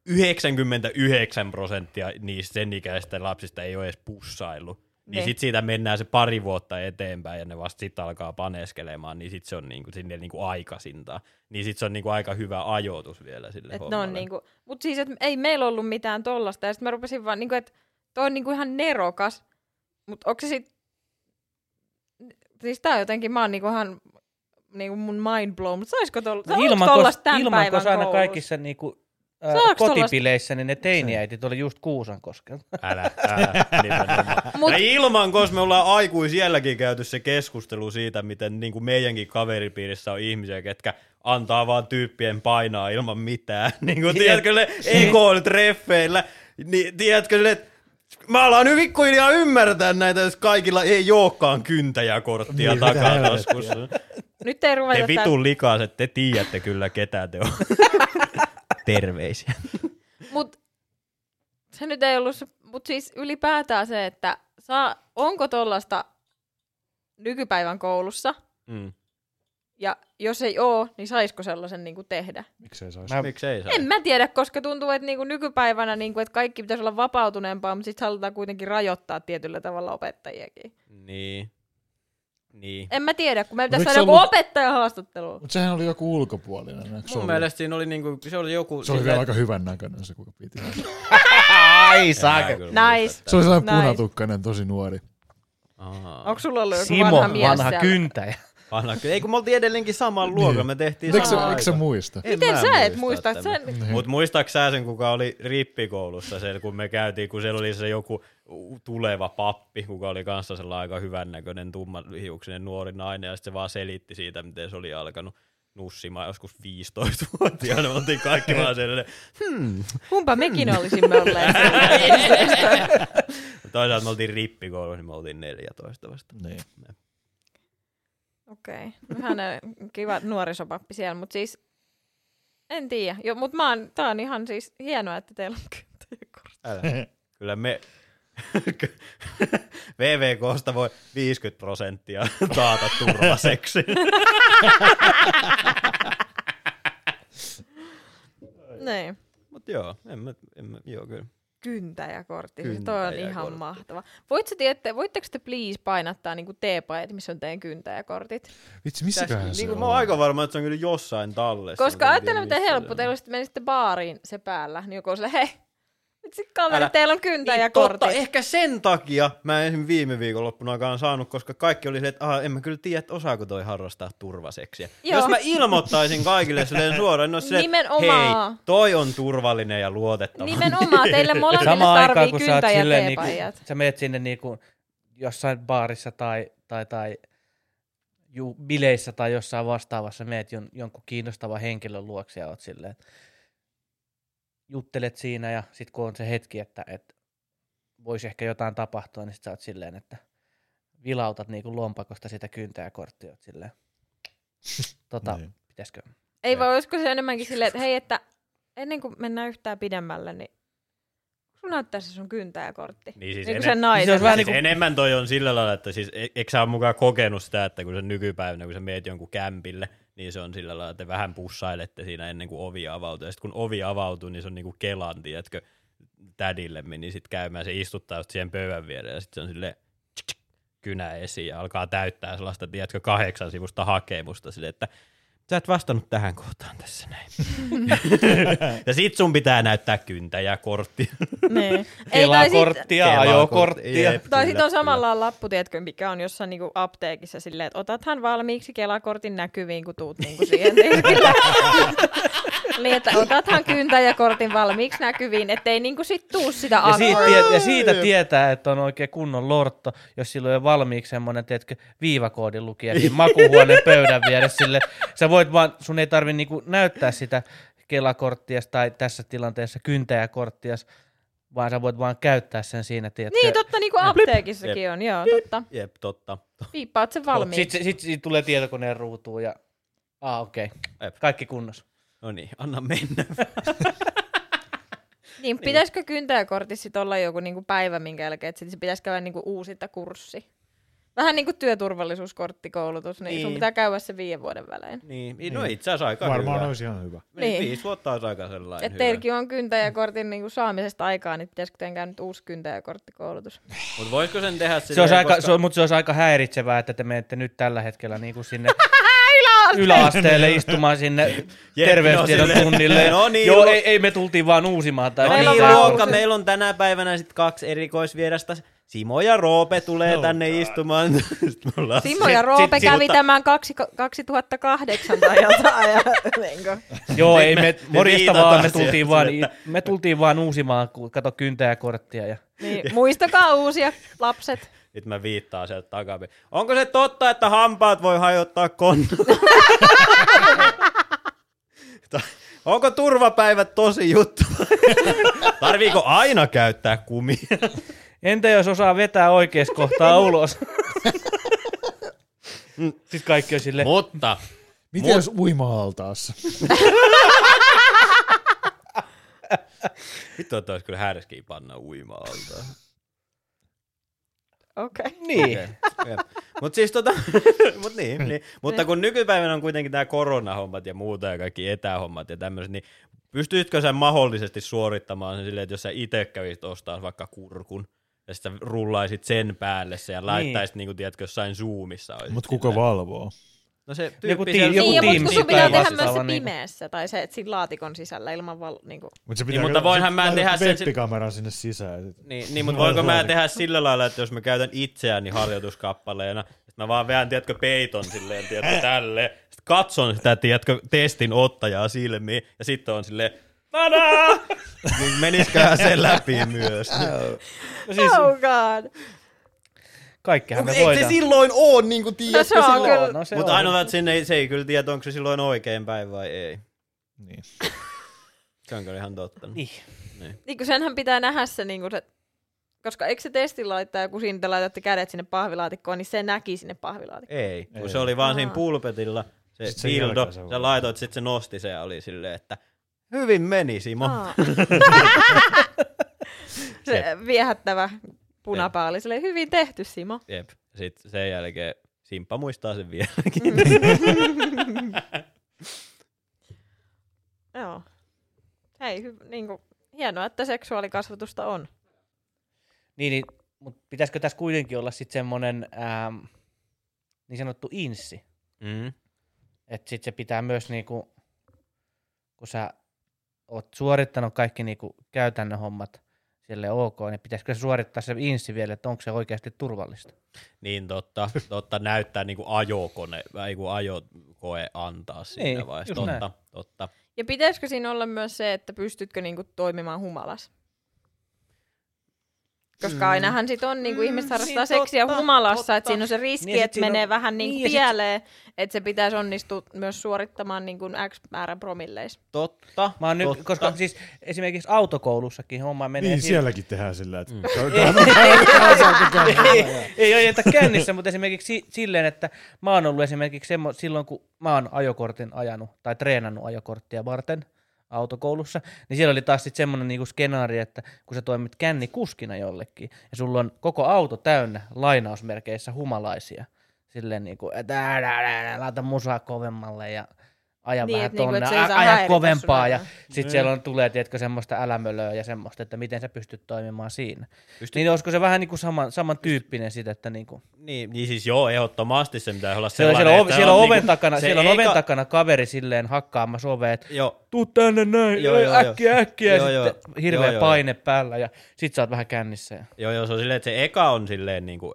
99 prosenttia niistä sen ikäistä lapsista ei ole edes pussaillut. Niin Ne. sitten siitä mennään se pari vuotta eteenpäin ja ne vasta sitten alkaa paneskelemaan, niin sitten se on niinku sinne niinku aikaisintaan. Niin sitten se on niinku aika hyvä ajoitus vielä sille Et hommalle. on niinku, mut siis, et ei meillä ollut mitään tollasta. Ja sitten mä rupesin vaan, niinku, että toi on niinku ihan nerokas. Mut onko se sit... Siis tää on jotenkin, mä oon niinku ihan niinku mun mind blown. Mut saisiko tolla, no, ilmanko, tollasta tämän ilmanko päivän aina koulussa? kaikissa niinku, ää, Saaks kotipileissä, niin ne teiniäitit oli just Kuusankoskelta. Älä, älä. Mut- ja ilman, koska me ollaan aikuisielläkin käyty se keskustelu siitä, miten niin kuin meidänkin kaveripiirissä on ihmisiä, ketkä antaa vaan tyyppien painaa ilman mitään. Niin kuin, tiedätkö, ne EK-treffeillä, niin tiedätkö, ne, että Mä alan nyt pikkuhiljaa ymmärtää näitä, jos kaikilla ei olekaan kyntäjäkorttia Niin, takataskussa. Nyt ei ruveta Te vitun likaset, te tiedätte kyllä ketä te on. Terveisiä. Mut se nyt ei ollut, se- mut siis ylipäätään se, että saa, onko tollasta nykypäivän koulussa, Mm. ja jos ei oo, niin saisiko sellaisen niinku tehdä? Miksei saisi? Mä- Miksei saa? En mä tiedä, koska tuntuu, että niinku nykypäivänä niinku, että kaikki pitäisi olla vapautuneempaa, mutta sitten halutaan kuitenkin rajoittaa tietyllä tavalla opettajiakin. Niin. Niin. En mä tiedä, kun meidän pitäisi saada ollut- opettaja haastatteluun. Mutta sehän oli joku ulkopuolinen. Mun ollut? mielestä siinä oli, niinku, se oli joku... Se oli vielä aika hyvän näköinen se, kuka piti. Ai kyllä Nice. Se oli sellainen Nice. punatukkainen, tosi nuori. Ahaa. Onko sulla ollut joku Simo, vanha mies vanha siellä? kyntäjä. Vanha, ei kun me oltiin edelleenkin saman luokan, me tehtiin Eikö se, samaan eikö se aikaan. muista? En Miten sä et muista? tämän. Sen... Niin. Mut muistaaks sä sen, kuka oli rippikoulussa, sen, kun me käytiin, kun siellä oli se joku tuleva pappi, kuka oli kanssa sellainen aika hyvännäköinen, tummanhiuksinen nuori nainen, ja sitten se vaan selitti siitä, miten se oli alkanut nussimaan joskus 15-vuotiaana. Me oltiin kaikki vaan sellainen, hmm. Kumpa mekin olisimme olleet. Toisaalta me oltiin rippikoulussa, niin me oltiin 14 vasta. Niin. Okei. Okay. Hänen kiva nuorisopappi siellä, mutta siis en tiedä. Jo, mutta mä oon, tää on ihan siis hienoa, että teillä on kyntäjäkortti. Älä. Kyllä me VVKsta voi 50 prosenttia taata turvaseksi. Niin. Mut joo, en mä, en mä, joo kyllä. Kyntäjäkortti. Siis toi on ihan Kyntäjäkortti. mahtava. Voit sä tiedä, voitteko te please painattaa niinku teepajat, missä on teidän kyntäjäkortit? Vitsi, missäköhän Täs, se niin kuin on? mä oon aika varma, että se on kyllä jossain tallessa. Koska ajattelen, miten missä helppo teillä on. olisi, menisitte baariin se päällä, niin joku on sille, hei, vitsi kaveri, Älä. teillä on Niin, kyntäjäkortti. totta, ehkä sen takia mä en viime viikonloppuna saanut, koska kaikki oli se, että aha, en mä kyllä tiedä, että osaako toi harrastaa turvaseksiä. Joo. Jos mä ilmoittaisin kaikille silleen suoraan, no se, Nimenomaan. hei, toi on turvallinen ja luotettava. Nimenomaan, teille molemmille aikaan, tarvii oot kyntä- ja silleen, niinku, sä meet sinne niinku jossain baarissa tai, tai, tai ju, bileissä tai jossain vastaavassa, meet jon, jonkun kiinnostavan henkilön luokse ja oot silleen, että juttelet siinä ja sit kun on se hetki, että, että voisi ehkä jotain tapahtua, niin sit sä oot silleen, että vilautat niinku lompakosta sitä kyntäjäkorttia, oot silleen, tota, Niin. pitäisikö? Ei vaan olisiko se enemmänkin silleen, että hei, että ennen kuin mennään yhtään pidemmälle, niin sun näyttää se sun kyntäjäkortti. Niin siis Niin kuin ene- sen naisen. olisi vähän siis niinku- enemmän toi on sillä lailla, että siis e- eikö sä ole mukaan kokenut sitä, että kun se nykypäivänä, kun sä meet jonkun kämpille, niin se on sillä lailla, että vähän pussailette siinä ennen kuin ovi avautuu. Ja sitten kun ovi avautuu, niin se on niinku kelan, tiedätkö, tädille meni sit käymään, se istuttaa just siihen pöydän viereen ja sitten se on tsk, kynä esiin ja alkaa täyttää sellaista, tiedätkö, kahdeksan sivusta hakemusta silleen, että sä et vastannut tähän kohtaan tässä näin. ja sit sun pitää näyttää kyntäjäkortti. niin. Ei, tai sit, Kelakorttia, ajokorttia. Jep, tai sitten on samalla lappu, tiedätkö, mikä on jossain niinku apteekissa silleen, että otathan valmiiksi Kelakortin näkyviin, kun tuut niinku siihen tiskille. niin, että otathan kyntäjäkortin valmiiksi näkyviin, ettei niinku sit tuu sitä Ja, siitä, tiet, ja siitä tietää, että on oikein kunnon lortto, jos sillä on jo valmiiksi semmoinen, tiedätkö, viivakoodin lukija siinä makuhuoneen pöydän vieressä. Sille, sä voit vaan, sun ei tarvi niinku näyttää sitä kelakorttias tai tässä tilanteessa kyntäjäkorttia, vaan sä voit vaan käyttää sen siinä, tiedätkö. Niin, totta, niin kuin apteekissakin on, joo, totta. Jep, totta. Viippaat sen valmiiksi. Sitten sit, sit tulee tietokoneen ruutuun ja, ah okei, okay. Jep. kaikki kunnossa. No niin, anna mennä. Niin, pitäisikö kyntäjäkortissa sit olla joku niinku päivä, minkä jälkeen, että sit se pitäisi käydä niinku uusinta kurssi? Vähän niin kuin työturvallisuuskorttikoulutus, niin, niin. sun Niin. pitää käydä se viiden vuoden välein. niin, no itse asiassa aika Varmaan hyvä. olisi ihan hyvä. Niin. Niin. Viisi vuotta olisi aika sellainen Että teilläkin on kyntäjäkortin niinku saamisesta aikaa, niin pitäisikö teidän käydä nyt uusi kyntäjäkorttikoulutus? Mutta voisiko sen tehdä Se olisi aika, se on, mutta se olisi aika häiritsevää, että te menette nyt tällä hetkellä niin kuin sinne yläasteelle istumaan sinne Jep, terveystiedon no tunnille. no niin, Joo, ei, ei, me tultiin vaan uusimaan. Tai No Meillä on niin, luokka, meillä on tänä päivänä sit kaksi erikoisvierasta. Simo ja Roope tulee Oh tänne God. istumaan. Simo ja Roope sit- kävi mutta- tämän kaksi, 2008 tai jotain. Ja, niinku. Joo, Nyt ei me- me, me morjesta vaan, me tultiin vaan, me tultiin vaan uusimaan, kun kato kyntäjäkorttia. Ja... Niin, muistakaa uusia lapset. Sitten mä viittaan sieltä takapäin. Onko se totta, että hampaat voi hajottaa konnot? Tai Onko turvapäivät tosi juttu? Tarviiko aina käyttää kumia? Entä jos osaa vetää oikeassa kohtaa ulos? Sitten kaikki on silleen, Mutta Miten Mut- jos uima-altaassa? vittu, että olisi kyllä härskiä panna uima-altaan. Okei. Okay. niin. Mutta siis tota, mut niin, niin. Mutta kun nykypäivänä on kuitenkin tämä koronahommat ja muuta ja kaikki etähommat ja tämmöiset, niin pystyisikö sä mahdollisesti suorittamaan sen silleen, että jos sä itse kävisit ostaa vaikka kurkun, ja sitten rullaisit sen päälle se ja laittaisit, niin. niin tiedätkö, jossain Zoomissa. Mutta kuka silleen. valvoo? No se Joku tyyppi joku Niin, ja Teams mutta kun sun tai pitää tehdä myös se niinku. pimeässä, tai se, että siinä laatikon sisällä ilman val... Niinku. Mut se Niin, mutta voinhan mä tehdä sen- Webbikameran sinne sisään. Niin, niin mutta voinko mä tehdä sillä lailla, että jos mä käytän itseäni harjoituskappaleena, että mä vaan veän, tiedätkö, peiton silleen, tiedätkö, tälle, sitten katson sitä, tiedätkö, testin ottajaa silmiin, ja sitten on silleen, tadaa! niin menisiköhän se läpi myös. No siis Oh god. kaikkihan me Eikö se voidaan. silloin oo, niin kuin No se on kyllä. No, se Mutta on. ainoa, että sinne ei, se ei kyllä tiedä, onko se silloin oikein päin vai ei. Niin. Se on kyllä ihan totta. Niin. Niin kun senhän pitää nähdä se, niin se koska eikö se testi laittaa, kun siinä te laitatte kädet sinne pahvilaatikkoon, niin se näki sinne pahvilaatikkoon. Ei, kun Ei. se oli vaan Aa. siinä pulpetilla, se Sitten sen dildo, jälkeen se sä voi. laitoit, sitten se nosti se ja oli silleen, että hyvin meni Simo. Aa. se viehättävä punapää oli silleen, hyvin tehty Simo. Jep. Sitten sen jälkeen Simppa muistaa sen vieläkin. Joo. Hei, hy- niin kuin, hienoa, että seksuaalikasvatusta on. Niin, niin mutta pitäisikö tässä kuitenkin olla sitten semmoinen ähm, niin sanottu inssi? mm. Että sitten se pitää myös niinku, kun sä oot suorittanut kaikki niinku käytännön hommat sille ok, niin pitäisikö se suorittaa se inssi vielä, että onko se oikeasti turvallista? Niin totta, totta näyttää niinku ajokone, vai kun ajokoe antaa siinä Niin, vaiheessa. Totta, näin. totta. Ja pitäisikö siinä olla myös se, että pystytkö niinku toimimaan humalas? Koska Mm. ainahan sit on, niinku Mm, ihmiset harrastaa niin, seksiä totta, humalassa, että totta. siinä on se riski, Niin, sit että siinä menee on- vähän niinku niin, sit- pieleen, että se pitäisi onnistua myös suorittamaan niinku X määrän promilleissa. Totta, Mä oon nyt, totta. koska siis esimerkiksi autokoulussakin homma menee Niin, sillä- sielläkin tehdään sillä, että... Mm. ei, ei ajeta kännissä, mutta esimerkiksi si- silleen, että mä oon ollut esimerkiksi semmo, silloin, kun mä oon ajokortin ajanut tai treenannut ajokorttia varten autokoulussa, niin siellä oli taas sitten semmoinen niinku skenaario, että kun sä toimit kännikuskina jollekin, ja sulla on koko auto täynnä lainausmerkeissä humalaisia, silleen niinku, että laita musaa kovemmalle ja aja Niin, vähän niinku, tonne, saa aja häiritä kovempaa, ja joo. sitten siellä on, tulee, tiedätkö, semmoista älämölöä ja semmoista, että miten sä pystyt toimimaan siinä. Pystyt- Niin olisiko se vähän niin kuin saman, samantyyppinen sitä, että niin kuin, Niin, niin siis joo, ehdottomasti se pitää olla sellainen, siellä, on, että siellä on oven niinku- takana, siellä on oven eka- takana kaveri silleen hakkaamassa oveet, Joo, tuu tänne näin, Joo, joo, äkkiä, äkkiä, Joo, ja joo. sitten hirveä Joo, joo, paine päällä, ja sit sä oot vähän kännissä. Ja... Joo, joo, se on silleen, että se eka on silleen niin kuin,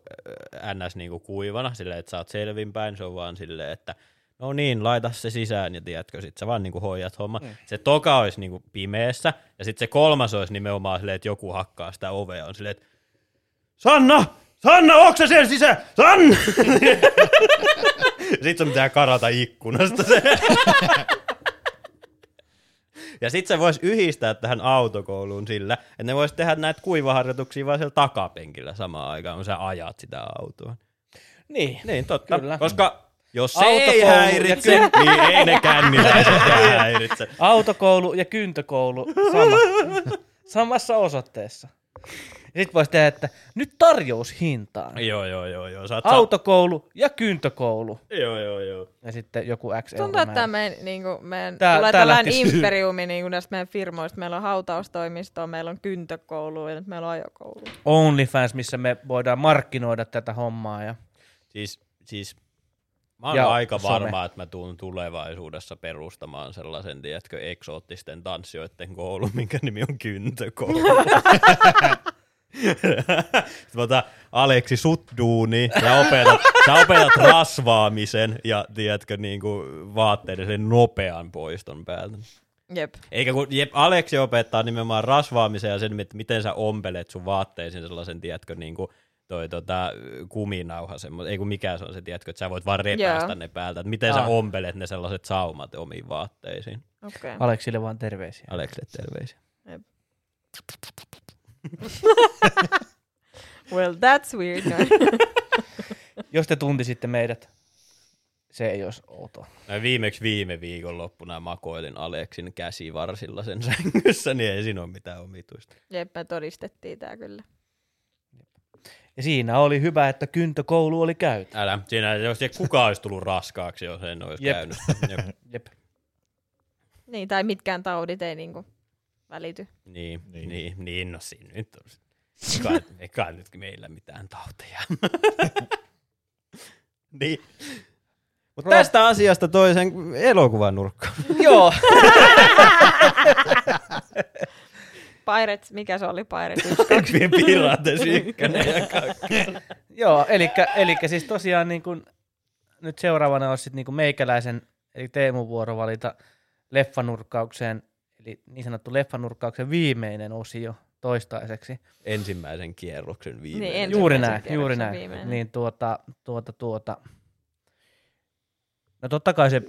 ns. Niin kuin kuivana, silleen, että sä oot selvinpäin, se on vaan silleen, että no niin, laita se sisään ja tiedätkö, sit sä vaan niin kuin hoidat homma. Mm. Se toka olisi niin kuin pimeässä ja sitten se kolmas olisi nimenomaan silleen, että joku hakkaa sitä ovea, on silleen, että Sanna! Sanna, onko siellä sisään? Sanna! sitten sun pitää karata ikkunasta se. Ja sit se voisi yhdistää tähän autokouluun sillä, että ne vois tehdä näitä kuivaharjoituksia vaan siellä takapenkillä samaan aikaan, kun sä ajat sitä autoa. Niin. Niin, totta. Kyllä. Koska jos se Autokoulu ei ja häiritse, niin ei ne känniläiset häiritse. Autokoulu ja kyntökoulu sama, samassa osoitteessa. Ja sit voisi tehdä, että nyt tarjoushintaan. Joo, joo, joo, joo. Saat Autokoulu ja kyntökoulu. Joo, joo, joo. Ja sitten joku X Tuntuu, että tämä meidän, niinku, meidän Tää- tulee tää tällainen lähtisi- imperiumi niinku näistä meidän firmoista. Meillä on hautaustoimistoa, meillä on kyntökoulu ja nyt meillä on ajokoulu. OnlyFans, missä me voidaan markkinoida tätä hommaa. Ja... Siis, siis mä oon Ja aika some. varma, että mä tuun tulevaisuudessa perustamaan sellaisen, tiedätkö, eksoottisten tanssijoiden koulu, minkä nimi on Kyntökoulu. Mä otan Aleksi sut duuni ja opetat, sä opetat rasvaamisen ja tiedätkö niin kuin vaatteiden sen nopean poiston päältä. Jep. Eikä kun jep, Aleksi opettaa nimenomaan rasvaamisen ja sen, että miten sä ompelet sun vaatteisiin sellaisen, tiedätkö, niin kuin toi tota, kuminauha, semmo, ei kun mikä se on se, tiedätkö, että sä voit vaan repäistä Joo. ne päältä, että miten sä Ah. ompelet ne sellaiset saumat omiin vaatteisiin. Okei. Okay. Aleksille vaan terveisiä. Aleksille terveisiä. Well, that's weird. No. Jos te tuntisitte meidät, se ei olisi outoa. Mä viimeksi viime viikon loppuna makoilin Aleksin käsivarsilla sen sängyssä, niin ei siinä ole mitään omituista. Jep, me todistettiin tää kyllä. Ja siinä oli hyvä, että kyntökoulu oli käyty. Älä, siinä jos ei kukaan olisi tullut raskaaksi, jos en olisi Jep. käynyt. Jep. Jep. Niin, tai mitkään taudit ei niinku välity. Niin, niin, Niin. niin, no siinä nyt on. Eikä, eikä nyt meillä mitään tauteja. niin. Mutta tästä asiasta toisen elokuvan nurkkaan. Joo. Pirates, mikä se oli Pirates? Pirates ykkönen ja kaksi. Joo, elikkä, elikkä siis tosiaan niin kun, nyt seuraavana olisi sit niin kun meikäläisen, eli Teemun vuoro valita leffanurkkaukseen, eli niin sanottu leffanurkkauksen viimeinen osio toistaiseksi. Ensimmäisen kierroksen viimeinen. Niin, Juuri näin, juuri näin. viimeinen. Niin tuota, tuota, tuota. No totta kai se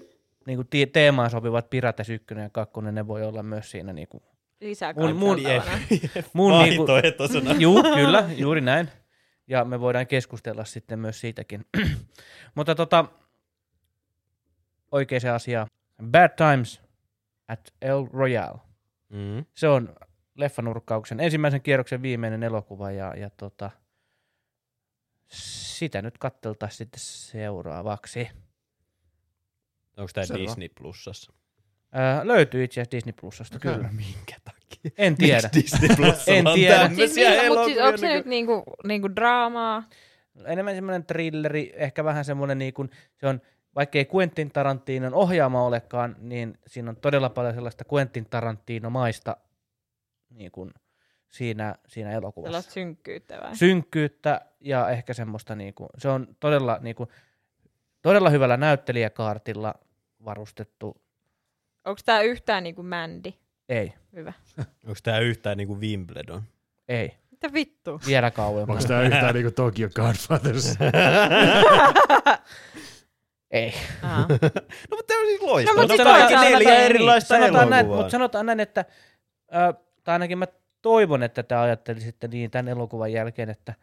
niin kuin teemaan sopivat Pirates 1 ja 2, ne voi olla myös siinä niin kuin, Lisää Mun- mun- mun niin Vaihtoehtoisena. Juu, kyllä, juuri näin. Ja me voidaan keskustella sitten myös siitäkin. Mutta tota, oikea se asia. Bad Times at El Royale. Mm. Se on leffanurkkauksen ensimmäisen kierroksen viimeinen elokuva ja, ja tota, sitä nyt katteltaisiin sitten seuraavaksi. Onko tämä. Disney Plusassa? Ää, löytyy itse asiassa Disney Plusasta, Okei. kyllä. Minkä takia? En tiedä. Miksi Disney Plusalla En on tiedä. Mut siis, tämmöisiä millä- mut siis elokuvia onko se nyt niinku, niinku draamaa? enemmän semmoinen thrilleri, ehkä vähän semmoinen niin kuin, se on, vaikkei Quentin Tarantinon ohjaama olekaan, niin siinä on todella paljon sellaista Quentin Tarantino-maista niin kuin siinä, siinä elokuvassa. Sellaista synkkyyttä vai? Synkkyyttä ja ehkä semmoista, niin kuin, se on todella, niin kuin, todella hyvällä näyttelijäkaartilla varustettu. Onko tää yhtään niinku Mandy? Ei, Hyvä. Onko tämä yhtään niinku Wimbledon? ei, Mitä vittu? vielä kauemmas. Onko tää yhtään niinku Tokyo Godfathers? Ei. No mutta tämä on siis loistava. No, mut No, toisaalta neljä niin. erilaista sanotaan näin, elokuvaa. mutta sanotaan näin, että ö, tai ainakin mä toivon, että te ajattelisitte niin tämän elokuvan jälkeen, että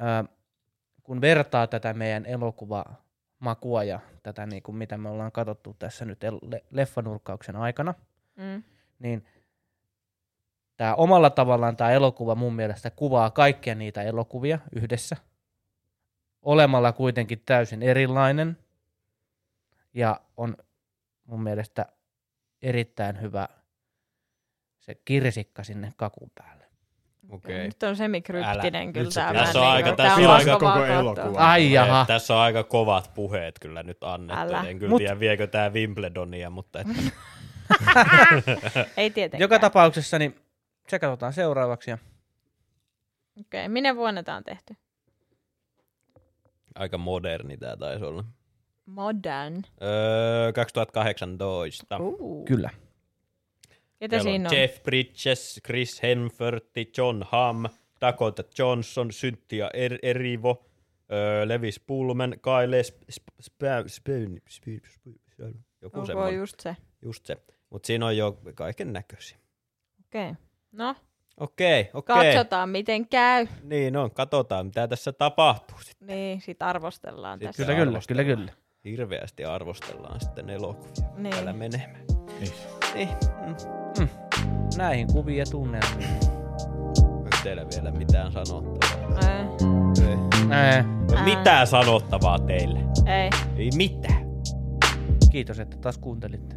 ö, kun vertaa tätä meidän elokuvamakua ja tätä, niin kuin mitä me ollaan katsottu tässä nyt le- leffanurkkauksen aikana, Mm. niin tämä omalla tavallaan tämä elokuva mun mielestä kuvaa kaikkia niitä elokuvia yhdessä, olemalla kuitenkin täysin erilainen ja on mun mielestä erittäin hyvä se kirsikka sinne kakun päälle. Okei. Nyt on semikryptinen Älä. kyllä vähän Tässä on aika- tää tässä on aika koko elokuva. Ai jaha. Tässä on aika kovat puheet kyllä nyt annettu. Älä. En kyllä Mut- tiedä, viekö tämä Wimbledonia, mutta että Ei tietenkään. Joka tapauksessa niin se katsotaan seuraavaksi. Ja Okei, minne vuonna tää on tehty? aika moderni tämä taisi olla. Modern. Öö, 2018. Uh. kyllä. Ketä Siellä siinä on? Jeff Bridges, Chris Hemsworth, John Hamm, Dakota Johnson, Cynthia er- Erivo, öö, Levis Pullman, Kyle Sp- Sp- Sp- Spoon- Sp- Sp- Sp- joku Onko semmoinen. just se? Just se. Mutta siinä on jo kaiken näköisiä. Okei. No, Okei, okei. katsotaan miten käy. Niin on, katsotaan mitä tässä tapahtuu sitten. Niin, sit arvostellaan Sit tässä. Kyllä, kyllä, kyllä, arvostellaan. kyllä. Hirveästi arvostellaan sitten elokuvia. Niin. Täällä menemään. Niin. Niin. Mm. Näihin kuviin ja tunnelmiin. Onko teillä vielä mitään sanottavaa? Ää, Ei. Ää, Ää. Mitään sanottavaa teille? ei. Ei mitään. kiitos, että taas kuuntelitte.